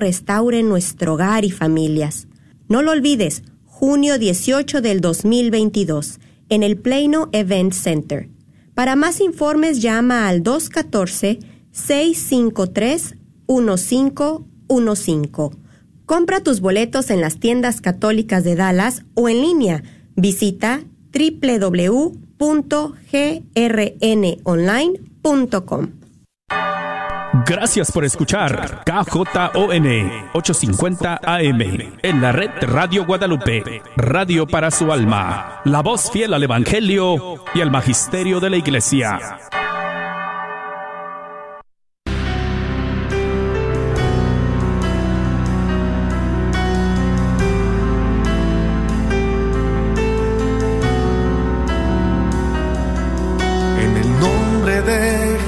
restaure nuestro hogar y familias. No lo olvides, junio 18 del 2022, en el Plano Event Center. Para más informes llama al 214-653-1515. Compra tus boletos en las tiendas católicas de Dallas o en línea. Visita www.grnonline.com. Gracias por escuchar KJON 850 AM en la red Radio Guadalupe, radio para su alma, la voz fiel al Evangelio y al Magisterio de la Iglesia.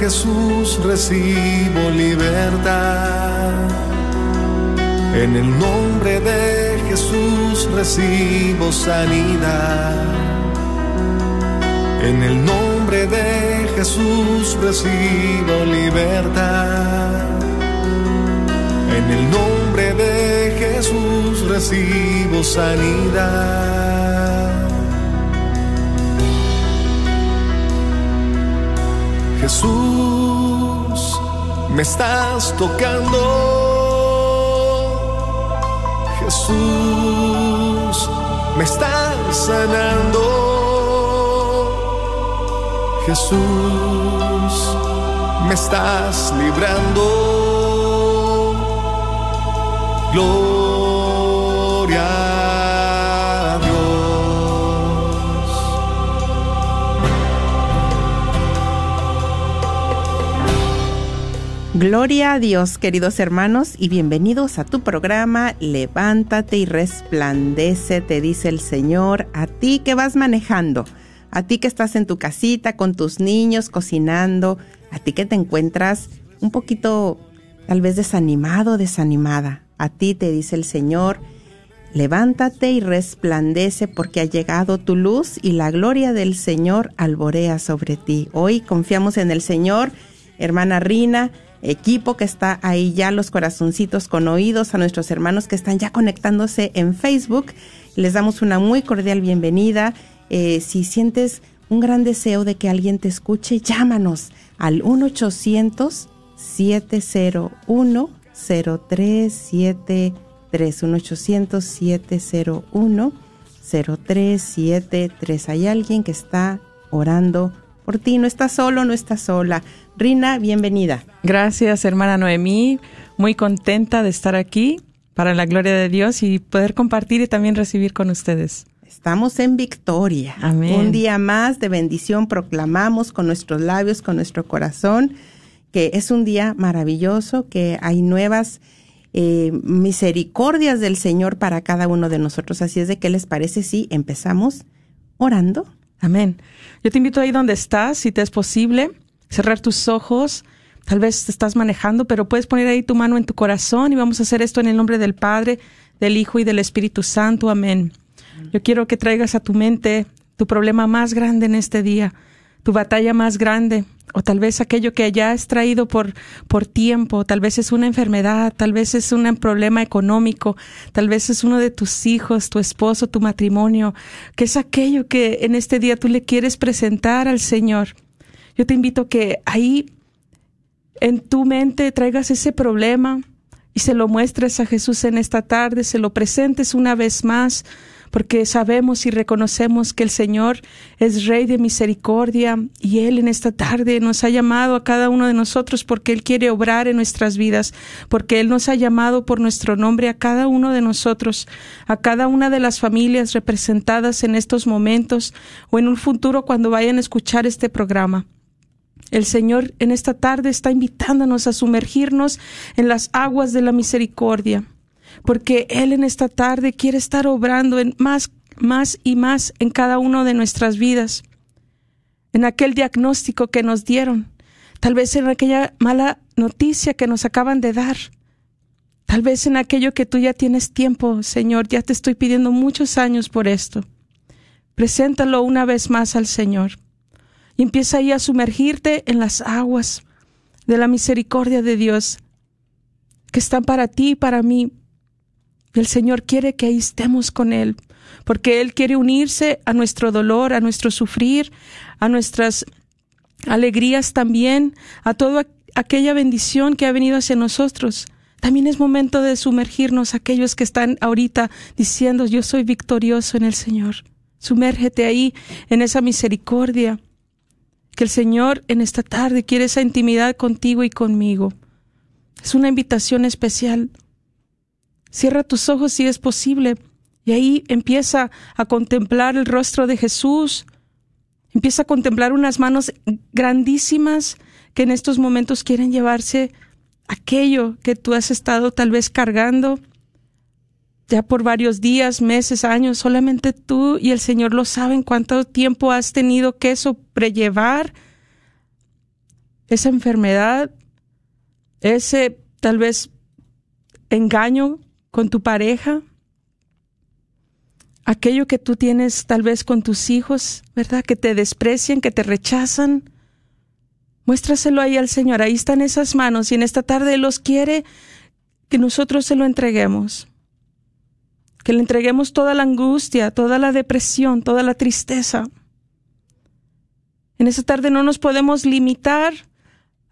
Jesús recibo En el nombre de Jesús recibo sanidad. En el nombre de Jesús recibo libertad. En el nombre de Jesús recibo sanidad. Jesús, me estás tocando. Jesús, me estás sanando. Jesús, me estás librando. Gloria. Gloria a Dios, queridos hermanos, y bienvenidos a tu programa Levántate y resplandece, te dice el Señor, a ti que vas manejando, a ti que estás en tu casita con tus niños cocinando, a ti que te encuentras un poquito tal vez desanimado, desanimada. A ti te dice el Señor, levántate y resplandece porque ha llegado tu luz y la gloria del Señor alborea sobre ti. Hoy confiamos en el Señor, hermana Rina, equipo que está ahí ya, los corazoncitos con oídos, a nuestros hermanos que están ya conectándose en Facebook. Les damos una muy cordial bienvenida. Eh, si sientes un gran deseo de que alguien te escuche, llámanos al 1-800-701-0373. 1-800-701-0373. Hay alguien que está orando por ti. No estás solo, no estás sola. Rina, bienvenida. Gracias, hermana Noemí. Muy contenta de estar aquí para la gloria de Dios y poder compartir y también recibir con ustedes. Estamos en victoria. Amén. Un día más de bendición proclamamos con nuestros labios, con nuestro corazón, que es un día maravilloso, que hay nuevas eh, misericordias del Señor para cada uno de nosotros. Así es de qué les parece si empezamos orando. Amén. Yo te invito ahí donde estás, si te es posible, cerrar tus ojos. Tal vez te estás manejando, pero puedes poner ahí tu mano en tu corazón y vamos a hacer esto en el nombre del Padre, del Hijo y del Espíritu Santo. Amén. Yo quiero que traigas a tu mente tu problema más grande en este día, tu batalla más grande, o tal vez aquello que ya has traído por, por tiempo, tal vez es una enfermedad, tal vez es un problema económico, tal vez es uno de tus hijos, tu esposo, tu matrimonio, que es aquello que en este día tú le quieres presentar al Señor. Yo te invito que ahí en tu mente traigas ese problema y se lo muestres a Jesús en esta tarde, se lo presentes una vez más, porque sabemos y reconocemos que el Señor es Rey de misericordia y Él en esta tarde nos ha llamado a cada uno de nosotros porque Él quiere obrar en nuestras vidas, porque Él nos ha llamado por nuestro nombre a cada uno de nosotros, a cada una de las familias representadas en estos momentos o en un futuro cuando vayan a escuchar este programa. El Señor en esta tarde está invitándonos a sumergirnos en las aguas de la misericordia, porque Él en esta tarde quiere estar obrando en más, más y más en cada una de nuestras vidas, en aquel diagnóstico que nos dieron, tal vez en aquella mala noticia que nos acaban de dar, tal vez en aquello que tú ya tienes tiempo, Señor, ya te estoy pidiendo muchos años por esto. Preséntalo una vez más al Señor y empieza ahí a sumergirte en las aguas de la misericordia de Dios. que están para ti y para mí. El Señor quiere que ahí estemos con Él, porque Él quiere unirse a nuestro dolor, a nuestro sufrir, a nuestras alegrías también, a toda aquella bendición que ha venido hacia nosotros. También es momento de sumergirnos aquellos que están ahorita diciendo yo soy victorioso en el Señor. Sumérgete ahí en esa misericordia. Que el Señor en esta tarde quiere esa intimidad contigo y conmigo. Es una invitación especial. Cierra tus ojos si es posible y ahí empieza a contemplar el rostro de Jesús. Empieza a contemplar unas manos grandísimas que en estos momentos quieren llevarse aquello que tú has estado tal vez cargando ya por varios días, meses, años, solamente tú y el Señor lo saben cuánto tiempo has tenido que sobrellevar esa enfermedad, ese tal vez engaño con tu pareja, aquello que tú tienes tal vez con tus hijos, ¿verdad? Que te desprecian, que te rechazan. Muéstraselo ahí al Señor, ahí están esas manos y en esta tarde Él los quiere que nosotros se lo entreguemos que le entreguemos toda la angustia, toda la depresión, toda la tristeza. En esta tarde no nos podemos limitar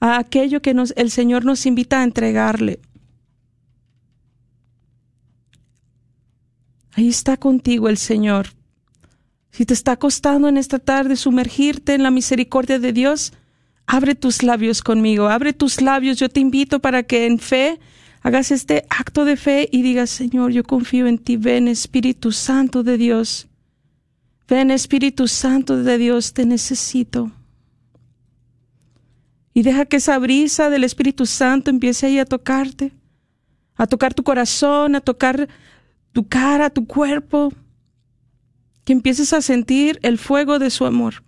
a aquello que el Señor nos invita a entregarle. Ahí está contigo el Señor. Si te está costando en esta tarde sumergirte en la misericordia de Dios, abre tus labios conmigo, abre tus labios. Yo te invito para que en fe hagas este acto de fe y digas, Señor, yo confío en ti, ven Espíritu Santo de Dios. Ven Espíritu Santo de Dios, te necesito. Y deja que esa brisa del Espíritu Santo empiece ahí a tocarte, a tocar tu corazón, a tocar tu cara, tu cuerpo, que empieces a sentir el fuego de su amor,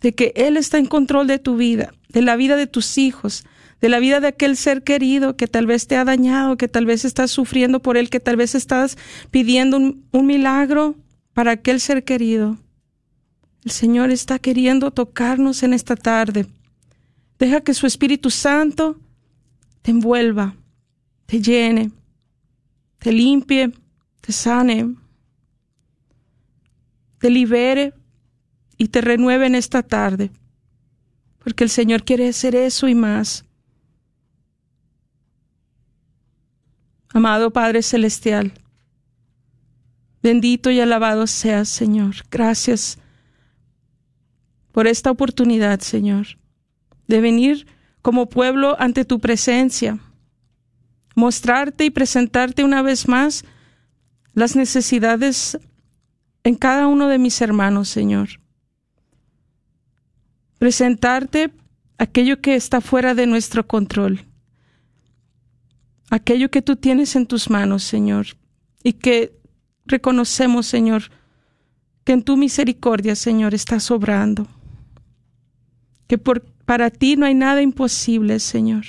de que Él está en control de tu vida, de la vida de tus hijos, de la vida de aquel ser querido que tal vez te ha dañado, que tal vez estás sufriendo por él, que tal vez estás pidiendo un, milagro para aquel ser querido. El Señor está queriendo tocarnos en esta tarde. Deja que su Espíritu Santo te envuelva, te llene, te limpie, te sane, te libere y te renueve en esta tarde. Porque el Señor quiere hacer eso y más. Amado Padre Celestial, bendito y alabado seas, Señor. Gracias por esta oportunidad, Señor, de venir como pueblo ante tu presencia, mostrarte y presentarte una vez más las necesidades en cada uno de mis hermanos, Señor. Presentarte aquello que está fuera de nuestro control aquello que tú tienes en tus manos, Señor, y que reconocemos, Señor, que en tu misericordia, Señor, está sobrando, que por, para ti no hay nada imposible, Señor.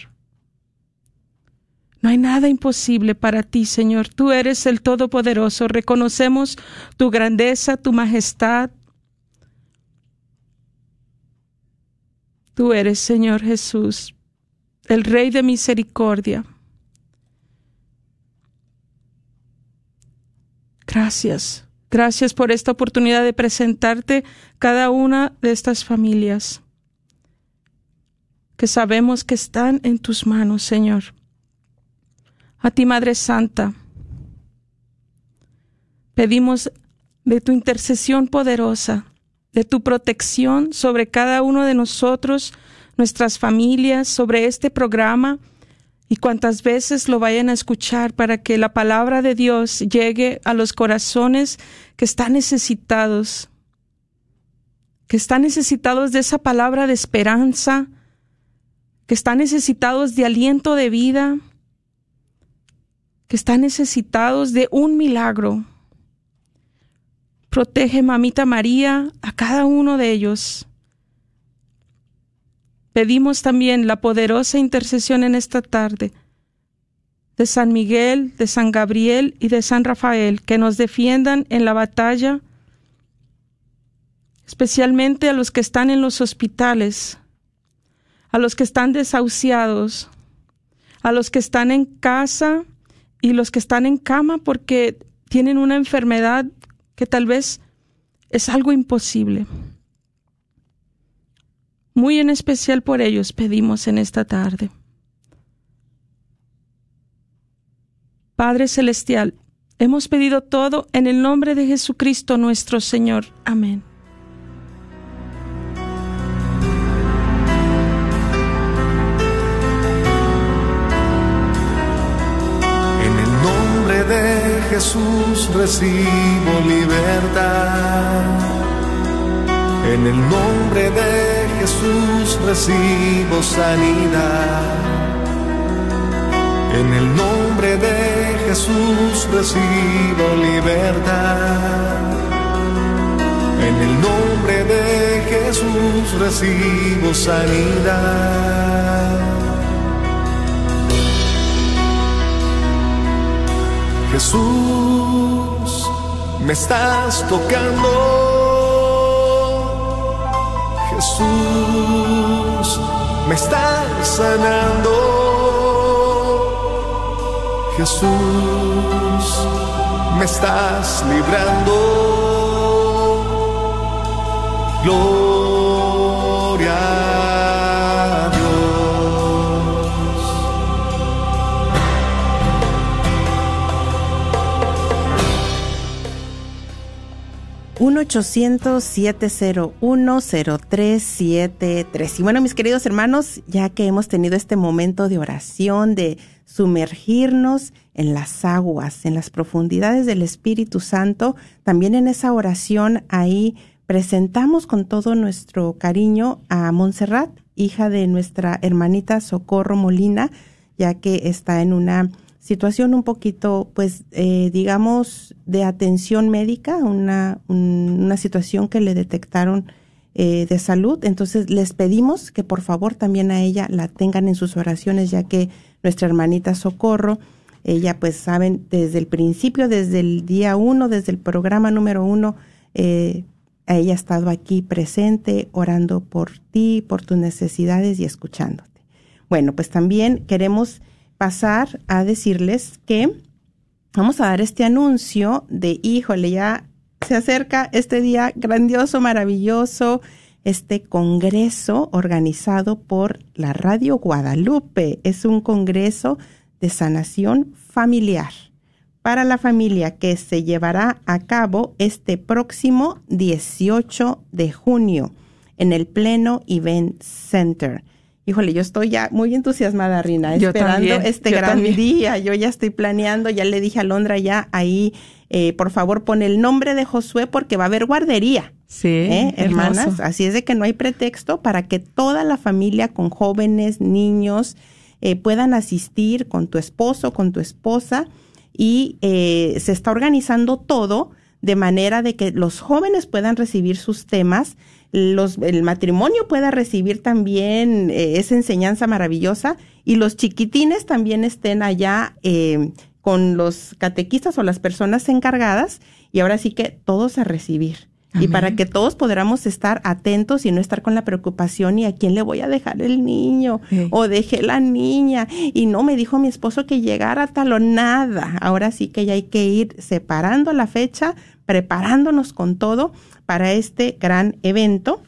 No hay nada imposible para ti, Señor. Tú eres el Todopoderoso. Reconocemos tu grandeza, tu majestad. Tú eres, Señor Jesús, el Rey de misericordia. Gracias. Gracias por esta oportunidad de presentarte cada una de estas familias que sabemos que están en tus manos, Señor. A ti, Madre Santa, pedimos de tu intercesión poderosa, de tu protección sobre cada uno de nosotros, nuestras familias, sobre este programa y cuantas veces lo vayan a escuchar para que la palabra de Dios llegue a los corazones que están necesitados, que están necesitados de esa palabra de esperanza, que están necesitados de aliento de vida, que están necesitados de un milagro. Protege, mamita María, a cada uno de ellos Pedimos también la poderosa intercesión en esta tarde de San Miguel, de San Gabriel y de San Rafael, que nos defiendan en la batalla, especialmente a los que están en los hospitales, a los que están desahuciados, a los que están en casa y los que están en cama porque tienen una enfermedad que tal vez es algo imposible. Muy en especial por ellos pedimos en esta tarde. Padre Celestial, hemos pedido todo en el nombre de Jesucristo nuestro Señor. Amén. Jesús recibo libertad. En el nombre de Jesús recibo sanidad. En el nombre de Jesús recibo libertad. En el nombre de Jesús recibo sanidad. Jesús, me estás tocando. Jesús, me estás sanando. Jesús, me estás librando. Gloria. 1-800-701-0373. Y bueno, mis queridos hermanos, ya que hemos tenido este momento de oración, de sumergirnos en las aguas, en las profundidades del Espíritu Santo, también en esa oración ahí presentamos con todo nuestro cariño a Montserrat, hija de nuestra hermanita Socorro Molina, ya que está en una situación un poquito, pues, eh, digamos, de atención médica, una, una situación que le detectaron eh, de salud. Entonces, les pedimos que por favor también a ella la tengan en sus oraciones, ya que nuestra hermanita Socorro, ella, pues, saben, desde el principio, desde el día uno, desde el programa número uno, eh, ella ha estado aquí presente, orando por ti, por tus necesidades y escuchándote. Bueno, pues también queremos pasar a decirles que vamos a dar este anuncio de, híjole, ya se acerca este día grandioso, maravilloso, este congreso organizado por la Radio Guadalupe. Es un congreso de sanación familiar para la familia que se llevará a cabo este próximo 18 de junio en el Pleno Event Center. Híjole, yo estoy ya muy entusiasmada, Rina, esperando este gran día. Yo ya estoy planeando, ya le dije a Londra ya ahí, eh, por favor, pon el nombre de Josué porque va a haber guardería. Sí, ¿eh, hermanas. Así es de que no hay pretexto para que toda la familia con jóvenes, niños, eh, puedan asistir con tu esposo, con tu esposa y se está organizando todo de manera de que los jóvenes puedan recibir sus temas los, el matrimonio pueda recibir también eh, esa enseñanza maravillosa y los chiquitines también estén allá eh, con los catequistas o las personas encargadas y ahora sí que todos a recibir. Y para que todos podamos estar atentos y no estar con la preocupación y a quién le voy a dejar el niño o dejé la niña y no me dijo mi esposo que llegara tal o nada. Ahora sí que ya hay que ir separando la fecha, preparándonos con todo para este gran evento.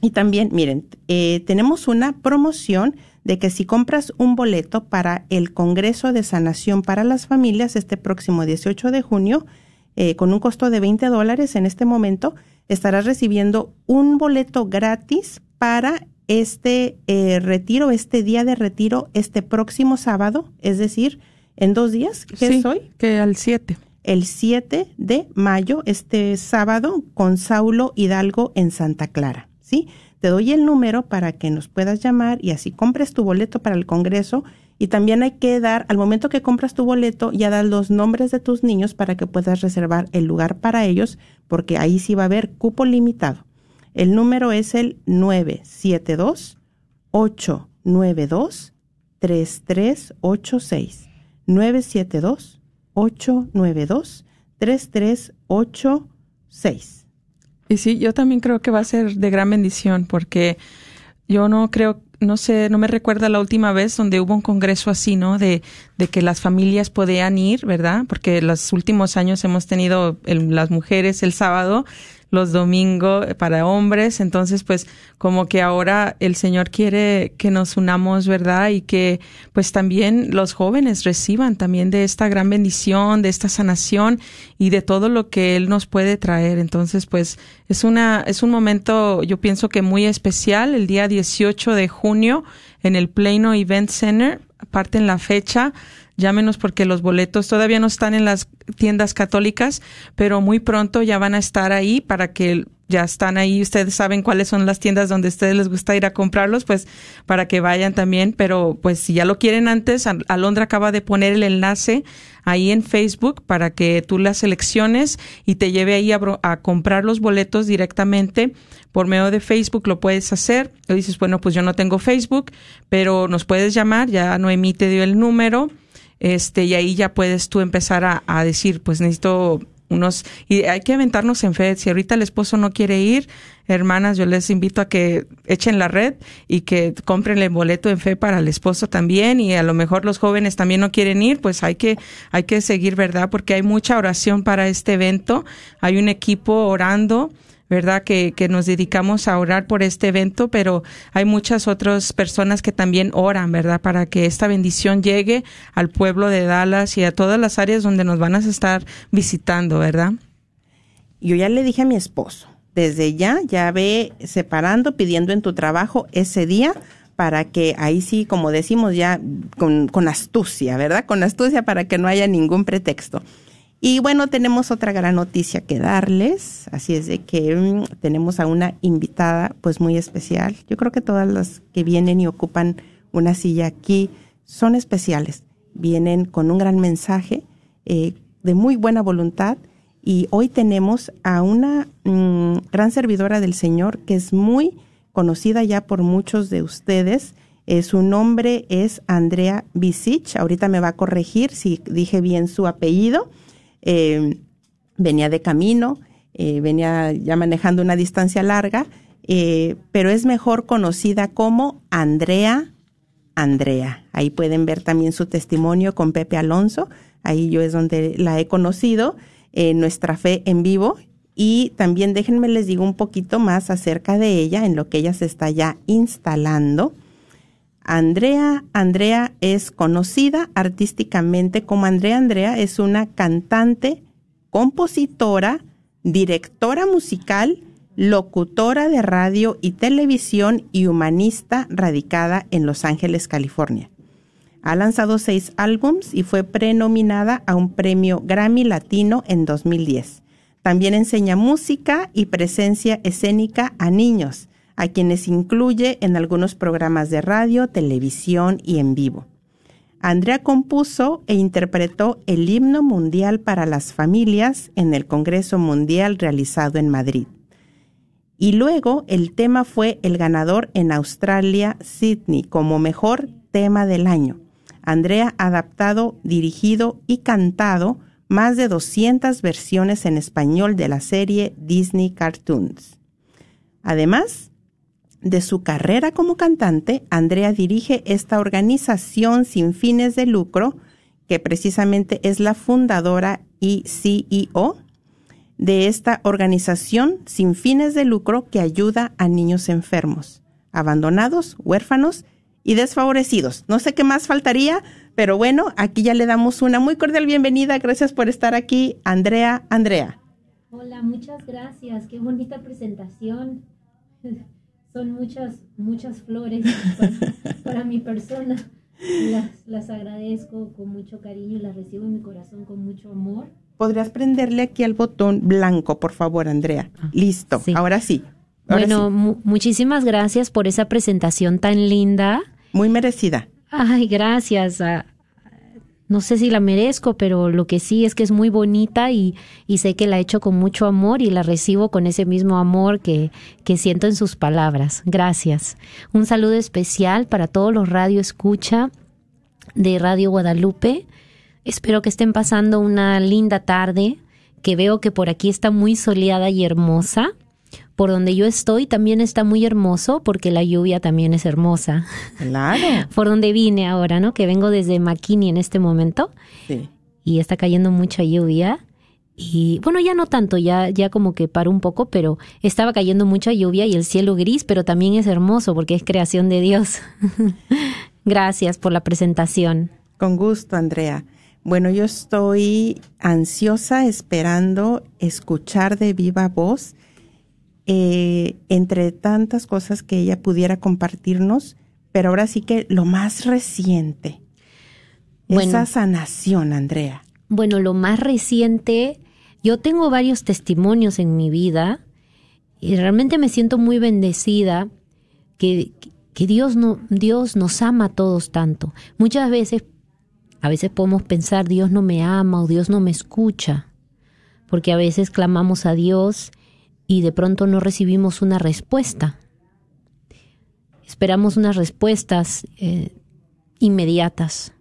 Y también, miren, eh, tenemos una promoción de que si compras un boleto para el Congreso de Sanación para las Familias este próximo 18 de junio, eh, con un costo de 20 dólares en este momento, estarás recibiendo un boleto gratis para este eh, retiro, este día de retiro, este próximo sábado, es decir, en dos días, ¿qué es hoy? Que al 7 el 7 de mayo, este sábado, con Saulo Hidalgo en Santa Clara. ¿sí? Te doy el número para que nos puedas llamar y así compres tu boleto para el Congreso. Y también hay que dar, al momento que compras tu boleto, ya dar los nombres de tus niños para que puedas reservar el lugar para ellos, porque ahí sí va a haber cupo limitado. El número es el 972 892 3386. 972 892-3386. Y sí, yo también creo que va a ser de gran bendición porque yo no creo, no sé, no me recuerda la última vez donde hubo un congreso así, ¿no? De, de que las familias podían ir, ¿verdad? Porque los últimos años hemos tenido las mujeres el sábado los domingos para hombres. Entonces, pues como que ahora el Señor quiere que nos unamos, ¿verdad? Y que pues también los jóvenes reciban también de esta gran bendición, de esta sanación y de todo lo que Él nos puede traer. Entonces, pues es una, es un momento, yo pienso que muy especial, el día 18 de junio en el Plano Event Center, aparte en la fecha, llámenos porque los boletos todavía no están en las tiendas católicas, pero muy pronto ya van a estar ahí para que ya están ahí, ustedes saben cuáles son las tiendas donde a ustedes les gusta ir a comprarlos, pues para que vayan también, pero pues si ya lo quieren antes, Alondra acaba de poner el enlace ahí en Facebook para que tú las selecciones y te lleve ahí a, a comprar los boletos directamente por medio de Facebook lo puedes hacer. Dices, bueno, pues yo no tengo Facebook, pero nos puedes llamar, ya Noemí te dio el número este, y ahí ya puedes tú empezar a, a decir, pues necesito unos, y hay que aventarnos en fe. Si ahorita el esposo no quiere ir, hermanas, yo les invito a que echen la red y que compren el boleto en fe para el esposo también. Y a lo mejor los jóvenes también no quieren ir, pues hay que, hay que seguir, ¿verdad? Porque hay mucha oración para este evento. Hay un equipo orando ¿verdad? Que, que nos dedicamos a orar por este evento, pero hay muchas otras personas que también oran, ¿verdad? Para que esta bendición llegue al pueblo de Dallas y a todas las áreas donde nos van a estar visitando, ¿verdad? Yo ya le dije a mi esposo, desde ya, ya ve separando, pidiendo en tu trabajo ese día para que ahí sí, como decimos ya, con, con astucia, ¿verdad? Con astucia para que no haya ningún pretexto. Y bueno, tenemos otra gran noticia que darles, así es de que mm, tenemos a una invitada pues muy especial. Yo creo que todas las que vienen y ocupan una silla aquí son especiales, vienen con un gran mensaje eh, de muy buena voluntad y hoy tenemos a una mm, gran servidora del Señor que es muy conocida ya por muchos de ustedes. Eh, su nombre es Andrea Bisich. Ahorita me va a corregir si dije bien su apellido. Eh, venía de camino, eh, venía ya manejando una distancia larga, eh, pero es mejor conocida como Andrea Andrea. Ahí pueden ver también su testimonio con Pepe Alonso. Ahí yo es donde la he conocido, nuestra fe en vivo. Y también déjenme les digo un poquito más acerca de ella, en lo que ella se está ya instalando. Andrea Andrea es conocida artísticamente como Andrea Andrea, es una cantante, compositora, directora musical, locutora de radio y televisión y humanista radicada en Los Ángeles, California. Ha lanzado seis álbums y fue prenominada a un premio Grammy Latino en 2010. También enseña música y presencia escénica a niños a quienes incluye en algunos programas de radio, televisión y en vivo. Andrea compuso e interpretó el himno mundial para las familias en el Congreso Mundial realizado en Madrid. Y luego el tema fue el ganador en Australia, Sydney, como mejor tema del año. Andrea ha adaptado, dirigido y cantado más de 200 versiones en español de la serie Disney Cartoons. Además, de su carrera como cantante, Andrea dirige esta organización sin fines de lucro, que precisamente es la fundadora y CEO de esta organización sin fines de lucro que ayuda a niños enfermos, abandonados, huérfanos y desfavorecidos. No sé qué más faltaría, pero bueno, aquí ya le damos una muy cordial bienvenida. Gracias por estar aquí, Andrea. Andrea. Hola, muchas gracias. Qué bonita presentación. Son muchas, muchas flores para, mi persona. Las, las, agradezco con mucho cariño, las recibo en mi corazón con mucho amor. ¿Podrías prenderle aquí al botón blanco, por favor, Andrea? Ah, Listo, ahora sí. bueno, muchísimas gracias por esa presentación tan linda. Muy merecida. Ay, gracias. A, no sé si la merezco, pero lo que sí es que es muy bonita y, y, sé que la he hecho con mucho amor y la recibo con ese mismo amor que, que siento en sus palabras. Gracias. Un saludo especial para todos los radio escucha de Radio Guadalupe. Espero que estén pasando una linda tarde, que veo que por aquí está muy soleada y hermosa. Por donde yo estoy también está muy hermoso porque la lluvia también es hermosa. Claro. Por donde vine ahora, ¿no? Que vengo desde McKinney en este momento Sí. y está cayendo mucha lluvia. Y bueno, ya no tanto, ya, ya como que paró un poco, pero estaba cayendo mucha lluvia y el cielo gris, pero también es hermoso porque es creación de Dios. Gracias por la presentación. Con gusto, Andrea. Bueno, yo estoy ansiosa esperando escuchar de viva voz, eh, entre tantas cosas que ella pudiera compartirnos, pero ahora sí que lo más reciente, Bueno. esa sanación, Andrea. Bueno, lo más reciente, yo tengo varios testimonios en mi vida y realmente me siento muy bendecida que, que Dios, no, Dios nos ama a todos tanto. Muchas veces, a veces podemos pensar Dios no me ama o Dios no me escucha, porque a veces clamamos a Dios y de pronto no recibimos una respuesta. Esperamos unas respuestas eh, inmediatas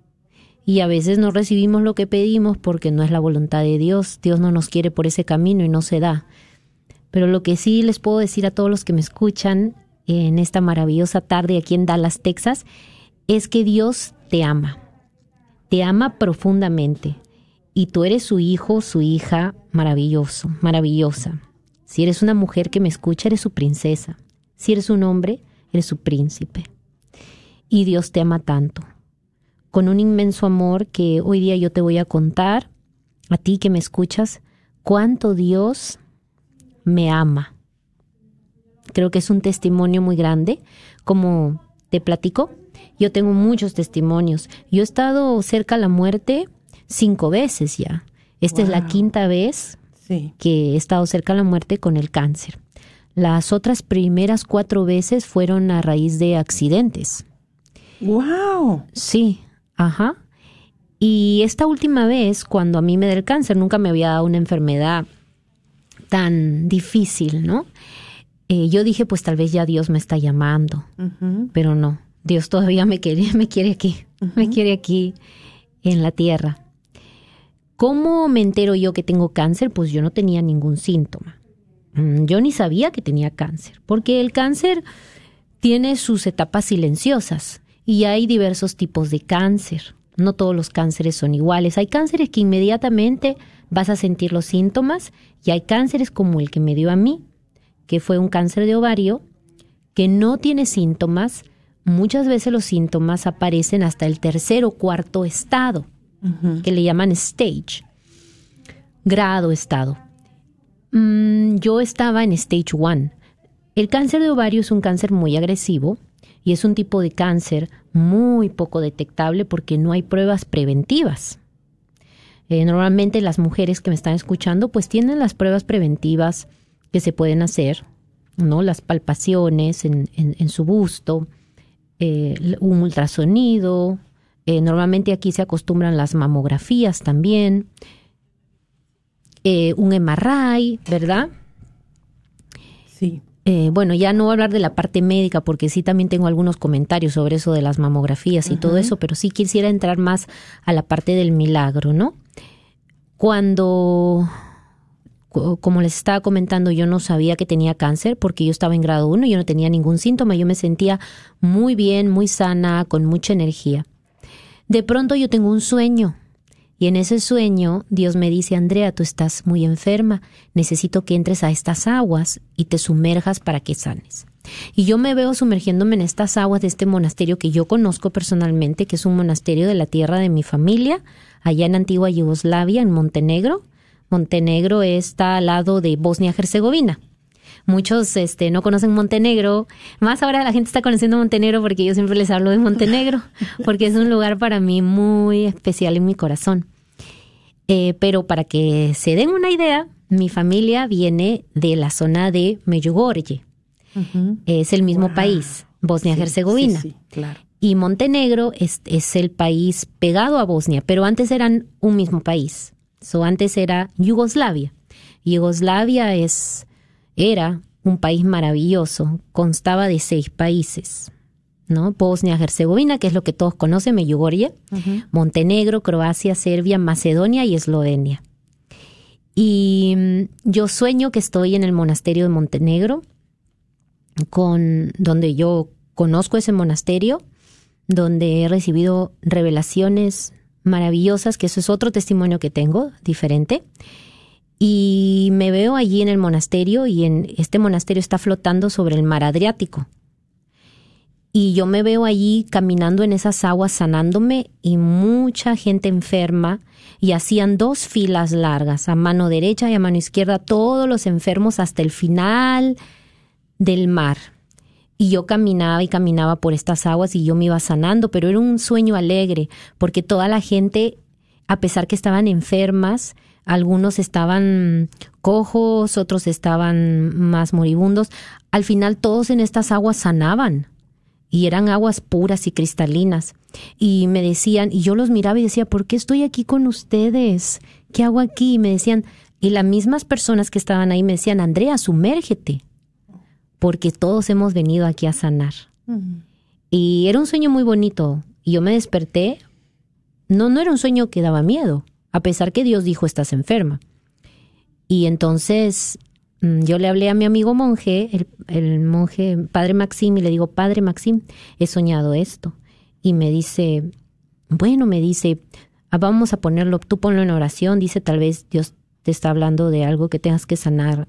y a veces no recibimos lo que pedimos porque no es la voluntad de Dios. Dios no nos quiere por ese camino y no se da. Pero lo que sí les puedo decir a todos los que me escuchan en esta maravillosa tarde aquí en Dallas, Texas, es que Dios te ama. Te ama profundamente. Y tú eres su hijo, su hija, maravilloso, maravillosa. Si eres una mujer que me escucha, eres su princesa. Si eres un hombre, eres su príncipe. Y Dios te ama tanto con un inmenso amor que hoy día yo te voy a contar, a ti que me escuchas, cuánto Dios me ama. Creo que es un testimonio muy grande. Como te platico, yo tengo muchos testimonios. Yo he estado cerca a la muerte cinco veces ya. Esta es la quinta vez Sí. que he estado cerca a la muerte con el cáncer. Las otras primeras cuatro veces fueron a raíz de accidentes. ¡Wow! Sí, ajá. Y esta última vez, cuando a mí me da el cáncer, nunca me había dado una enfermedad tan difícil, ¿no? Eh, yo dije, pues tal vez ya Dios me está llamando, pero no, Dios todavía me quiere, me quiere aquí, me quiere aquí en la tierra. ¿Cómo me entero yo que tengo cáncer? Pues yo no tenía ningún síntoma. Mm, Yo ni sabía que tenía cáncer, porque el cáncer tiene sus etapas silenciosas y hay diversos tipos de cáncer. No todos los cánceres son iguales. Hay cánceres que inmediatamente vas a sentir los síntomas y hay cánceres como el que me dio a mí, que fue un cáncer de ovario, que no tiene síntomas. Muchas veces los síntomas aparecen hasta el tercer o cuarto estado, que le llaman stage, grado, estado. Mm, yo estaba en stage 1. El cáncer de ovario es un cáncer muy agresivo y es un tipo de cáncer muy poco detectable porque no hay pruebas preventivas. Eh, normalmente las mujeres que me están escuchando pues tienen las pruebas preventivas que se pueden hacer, ¿no? Las palpaciones en, en- su busto, eh, un ultrasonido. Eh, normalmente aquí se acostumbran las mamografías también, eh, un MRI, ¿verdad? Sí. Eh, bueno, ya no voy a hablar de la parte médica porque sí también tengo algunos comentarios sobre eso de las mamografías y todo eso, pero sí quisiera entrar más a la parte del milagro, ¿no? Cuando, co- como les estaba comentando, yo no sabía que tenía cáncer porque yo estaba en grado 1, yo no tenía ningún síntoma, yo me sentía muy bien, muy sana, con mucha energía. De pronto yo tengo un sueño y en ese sueño Dios me dice, Andrea, tú estás muy enferma, necesito que entres a estas aguas y te sumerjas para que sanes. Y yo me veo sumergiéndome en estas aguas de este monasterio que yo conozco personalmente, que es un monasterio de la tierra de mi familia, allá en antigua Yugoslavia, en Montenegro. Montenegro está al lado de Bosnia-Herzegovina. Muchos este, no conocen Montenegro. Más ahora la gente está conociendo Montenegro porque yo siempre les hablo de Montenegro, porque es un lugar para mí muy especial en mi corazón. Eh, pero para que se den una idea, mi familia viene de la zona de Medjugorje. Es el mismo país, Bosnia-Herzegovina. Sí, sí, claro. Y Montenegro es, es el país pegado a Bosnia, pero antes eran un mismo país. So, antes era Yugoslavia. Yugoslavia es, era un país maravilloso, constaba de seis países, ¿no? Bosnia, Herzegovina, que es lo que todos conocen, Medjugorje, Montenegro, Croacia, Serbia, Macedonia y Eslovenia. Y mm, yo sueño que estoy en el monasterio de Montenegro, con donde yo conozco ese monasterio, donde he recibido revelaciones maravillosas, que eso es otro testimonio que tengo, diferente. Y me veo allí en el monasterio y en este monasterio está flotando sobre el mar Adriático. Y yo me veo allí caminando en esas aguas sanándome y mucha gente enferma y hacían dos filas largas, a mano derecha y a mano izquierda, todos los enfermos hasta el final del mar. Y yo caminaba y caminaba por estas aguas y yo me iba sanando, pero era un sueño alegre, porque toda la gente, a pesar que estaban enfermas, algunos estaban cojos, otros estaban más moribundos, al final todos en estas aguas sanaban y eran aguas puras y cristalinas. Y me decían, y yo los miraba y decía, ¿por qué estoy aquí con ustedes? ¿Qué hago aquí? Y me decían, y las mismas personas que estaban ahí me decían, Andrea, sumérgete, porque todos hemos venido aquí a sanar. Y era un sueño muy bonito. Y yo me desperté. No, no era un sueño que daba miedo, a pesar que Dios dijo, estás enferma. Y entonces Mm, yo le hablé a mi amigo monje, el, monje padre Maxim, y le digo, padre Maxim, he soñado esto. Y me dice, bueno, me dice, ah, vamos a ponerlo, tú ponlo en oración, dice, tal vez Dios te está hablando de algo que tengas que sanar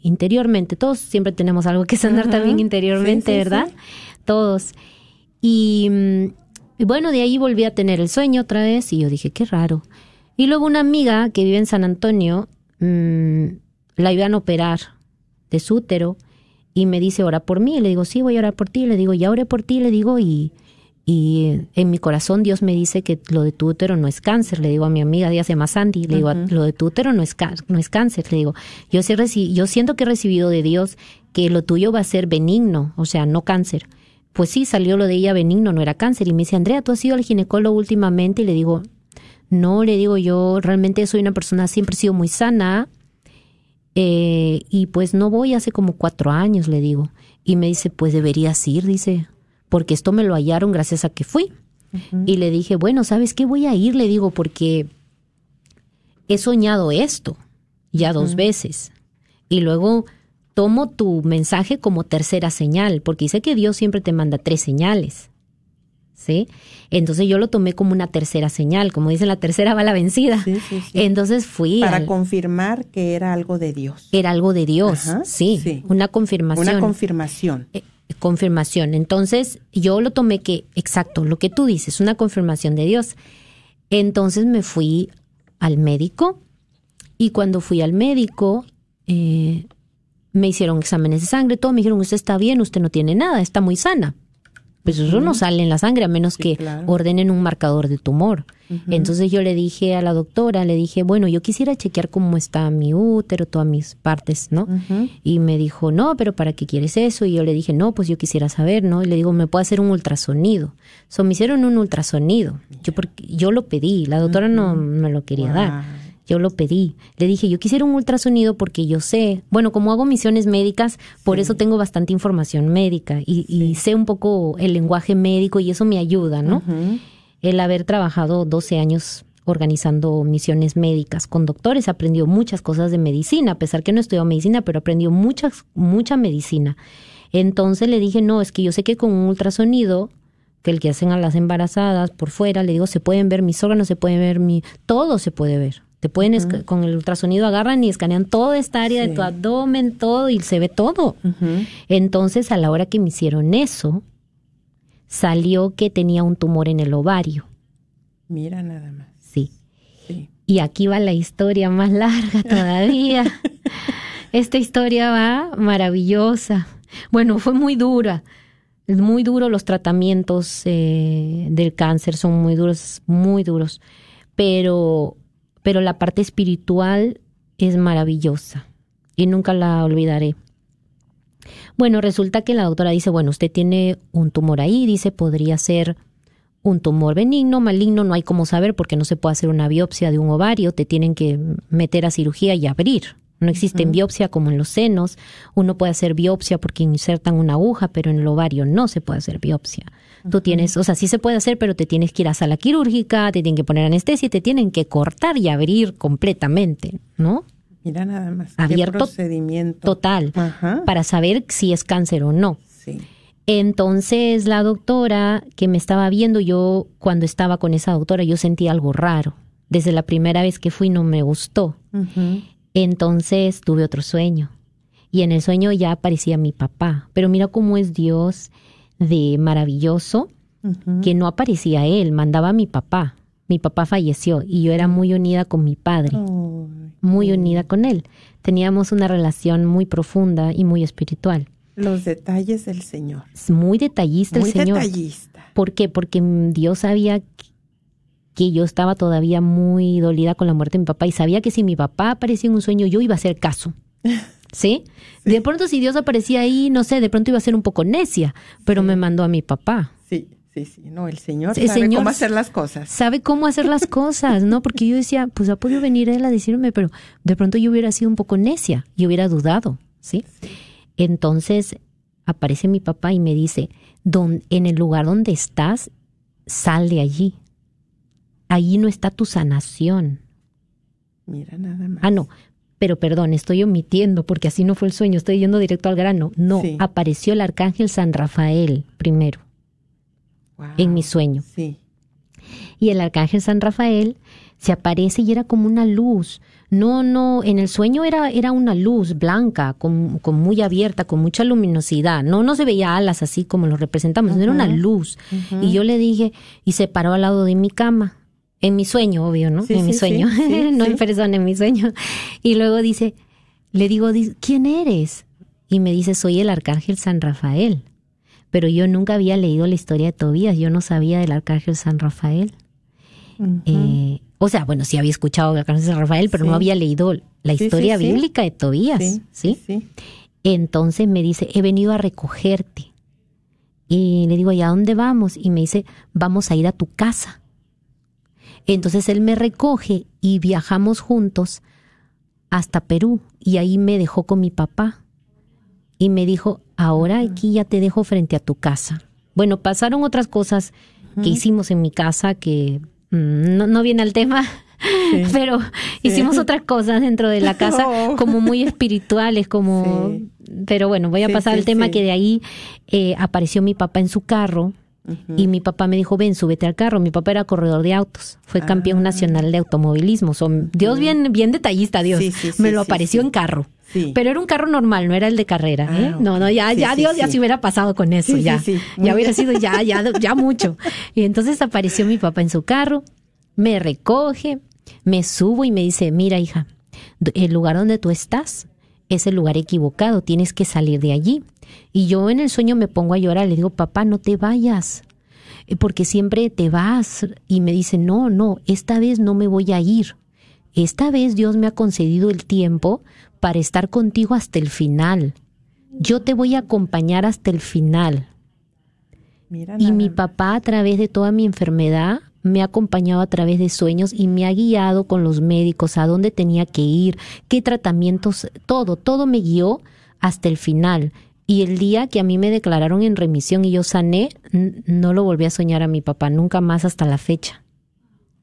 interiormente. Todos siempre tenemos algo que sanar también interiormente, ¿verdad? Todos. Y, mm, y bueno, de ahí volví a tener el sueño otra vez y yo dije, qué raro. Y luego una amiga que vive en San Antonio, mmm, la iban a operar de su útero y me dice, ora por mí. le digo, sí, voy a orar por ti. le digo, ya oré por ti. Le digo, y, y en mi corazón Dios me dice que lo de tu útero no es cáncer. Le digo a mi amiga, se llama Sandy. Le digo, lo de tu útero no es, no es cáncer. Le digo, yo, sé yo siento que he recibido de Dios que lo tuyo va a ser benigno, o sea, no cáncer. Pues sí, salió lo de ella benigno, no era cáncer. Y me dice, Andrea, ¿tú has ido al ginecólogo últimamente? Y le digo, no, le digo, yo realmente soy una persona, siempre he sido muy sana, eh, y pues no voy hace como cuatro años, le digo. Y me dice, pues deberías ir, dice, porque esto me lo hallaron gracias a que fui. Y le dije, bueno, ¿sabes qué? Voy a ir, le digo, porque he soñado esto ya dos veces. Y luego tomo tu mensaje como tercera señal, porque dice que Dios siempre te manda tres señales. ¿Sí? Entonces yo lo tomé como una tercera señal, como dicen, la tercera va la vencida. Entonces fui. Para confirmar que era algo de Dios. Era algo de Dios, sí, Una confirmación. Una confirmación. Eh, confirmación. Entonces yo lo tomé que, exacto, lo que tú dices, una confirmación de Dios. Entonces me fui al médico y cuando fui al médico, eh, me hicieron exámenes de sangre, todo, me dijeron, usted está bien, usted no tiene nada, está muy sana pues eso no sale en la sangre a menos que ordenen un marcador de tumor. Entonces yo le dije a la doctora, le dije, bueno, yo quisiera chequear cómo está mi útero, todas mis partes, ¿no? Y me dijo, no, pero ¿para qué quieres eso? Y yo le dije, no, pues yo quisiera saber, ¿no? Y le digo, ¿me puede hacer un ultrasonido? So, me hicieron un ultrasonido. Yo, porque, yo lo pedí, la doctora no me lo quería dar. Yo lo pedí. Le dije, yo quisiera un ultrasonido porque yo sé, bueno, como hago misiones médicas, por eso tengo bastante información médica y, sé un poco el lenguaje médico y eso me ayuda, ¿no? El haber trabajado 12 años organizando misiones médicas con doctores, aprendió muchas cosas de medicina, a pesar que no estudió medicina, pero aprendió muchas, mucha medicina. Entonces le dije, no, es que yo sé que con un ultrasonido que el que hacen a las embarazadas por fuera, le digo, se pueden ver mis órganos, se pueden ver mi, todo se puede ver. Te pueden, con el ultrasonido agarran y escanean toda esta área de tu abdomen, todo, y se ve todo. Entonces, a la hora que me hicieron eso, salió que tenía un tumor en el ovario. Mira nada más. Sí. Y aquí va la historia más larga todavía. Esta historia va maravillosa. Bueno, fue muy dura. Es muy duro los tratamientos eh, del cáncer, son muy duros, muy duros. Pero pero la parte espiritual es maravillosa y nunca la olvidaré. Bueno, resulta que la doctora dice, bueno, usted tiene un tumor ahí, dice, podría ser un tumor benigno, maligno, no hay cómo saber porque no se puede hacer una biopsia de un ovario, te tienen que meter a cirugía y abrir. No existe biopsia como en los senos. Uno puede hacer biopsia porque insertan una aguja, pero en el ovario no se puede hacer biopsia. Tú tienes, o sea, sí se puede hacer, pero te tienes que ir a sala quirúrgica, te tienen que poner anestesia y te tienen que cortar y abrir completamente, ¿no? Mira nada más. Abierto procedimiento. total Ajá. para saber si es cáncer o no. Sí. Entonces la doctora que me estaba viendo, yo cuando estaba con esa doctora, yo sentí algo raro. Desde la primera vez que fui no me gustó. Entonces tuve otro sueño. Y en el sueño ya aparecía mi papá. Pero mira cómo es Dios de maravilloso, que no aparecía él, mandaba a mi papá. Mi papá falleció y yo era muy unida con mi padre, muy unida con él. Teníamos una relación muy profunda y muy espiritual. los detalles del Señor. Es muy detallista Muy el Señor. detallista. ¿Por qué? Porque Dios sabía que yo estaba todavía muy dolida con la muerte de mi papá y sabía que si mi papá aparecía en un sueño yo iba a hacer caso. ¿Sí? De pronto si Dios aparecía ahí, no sé, de pronto iba a ser un poco necia, pero me mandó a mi papá. Sí, sí, sí. No, el Señor El sabe Señor cómo hacer las cosas. Sabe cómo hacer las cosas, ¿no? Porque yo decía, pues ha podido venir él a decirme, pero de pronto yo hubiera sido un poco necia, yo hubiera dudado, ¿sí? Entonces aparece mi papá y me dice, "Don- en el lugar donde estás, sal de allí. Allí no está tu sanación. Mira nada más. Ah, no, pero perdón, estoy omitiendo porque así no fue el sueño, estoy yendo directo al grano. No, Sí. apareció el arcángel San Rafael primero Wow. en mi sueño. Sí. y el arcángel San Rafael se aparece y era como una luz. No, no, en el sueño era, era una luz blanca, con, con muy abierta, con mucha luminosidad. No, no se veía alas así como lo representamos, no era una luz. Y yo le dije, y se paró al lado de mi cama. En mi sueño, obvio, ¿no? Sí, en mi sueño, sí, no en persona, en mi sueño. Y luego dice, le digo, di- ¿quién eres? Y me dice, soy el arcángel San Rafael. Pero yo nunca había leído la historia de Tobías, yo no sabía del arcángel San Rafael. Eh, o sea, bueno, sí había escuchado el arcángel San Rafael, pero no había leído la historia bíblica de Tobías, sí. Entonces me dice, he venido a recogerte. Y le digo, ¿y a dónde vamos? Y me dice, vamos a ir a tu casa. Entonces él me recoge y viajamos juntos hasta Perú. Y ahí me dejó con mi papá. Y me dijo, ahora aquí ya te dejo frente a tu casa. Bueno, pasaron otras cosas que hicimos en mi casa que mm, no, no viene al tema. Pero hicimos otras cosas dentro de la casa Oh. como muy espirituales, como... Sí. Pero bueno, voy a pasar al tema que de ahí eh, apareció mi papá en su carro y mi papá me dijo, ven, súbete al carro. Mi papá era corredor de autos, fue Ah. campeón nacional de automovilismo. Son, Dios bien, bien detallista, Dios. Sí, sí, me lo apareció en carro. Pero era un carro normal, no era el de carrera. Ah, ¿eh? No, no, ya, ya Dios ya se hubiera pasado con eso, ya. Ya hubiera sido ya, ya, ya mucho. Y entonces apareció mi papá en su carro, me recoge, me subo y me dice, mira hija, el lugar donde tú estás es el lugar equivocado, tienes que salir de allí. Y yo en el sueño me pongo a llorar, le digo, papá, no te vayas, eh, porque siempre te vas. Y me dice, no, no, esta vez no me voy a ir. Esta vez Dios me ha concedido el tiempo para estar contigo hasta el final. Yo te voy a acompañar hasta el final. Mira Y mi papá a través de toda mi enfermedad me ha acompañado a través de sueños y me ha guiado con los médicos a dónde tenía que ir, qué tratamientos, todo, todo me guió hasta el final. Y el día que a mí me declararon en remisión y yo sané, no lo volví a soñar a mi papá, nunca más hasta la fecha.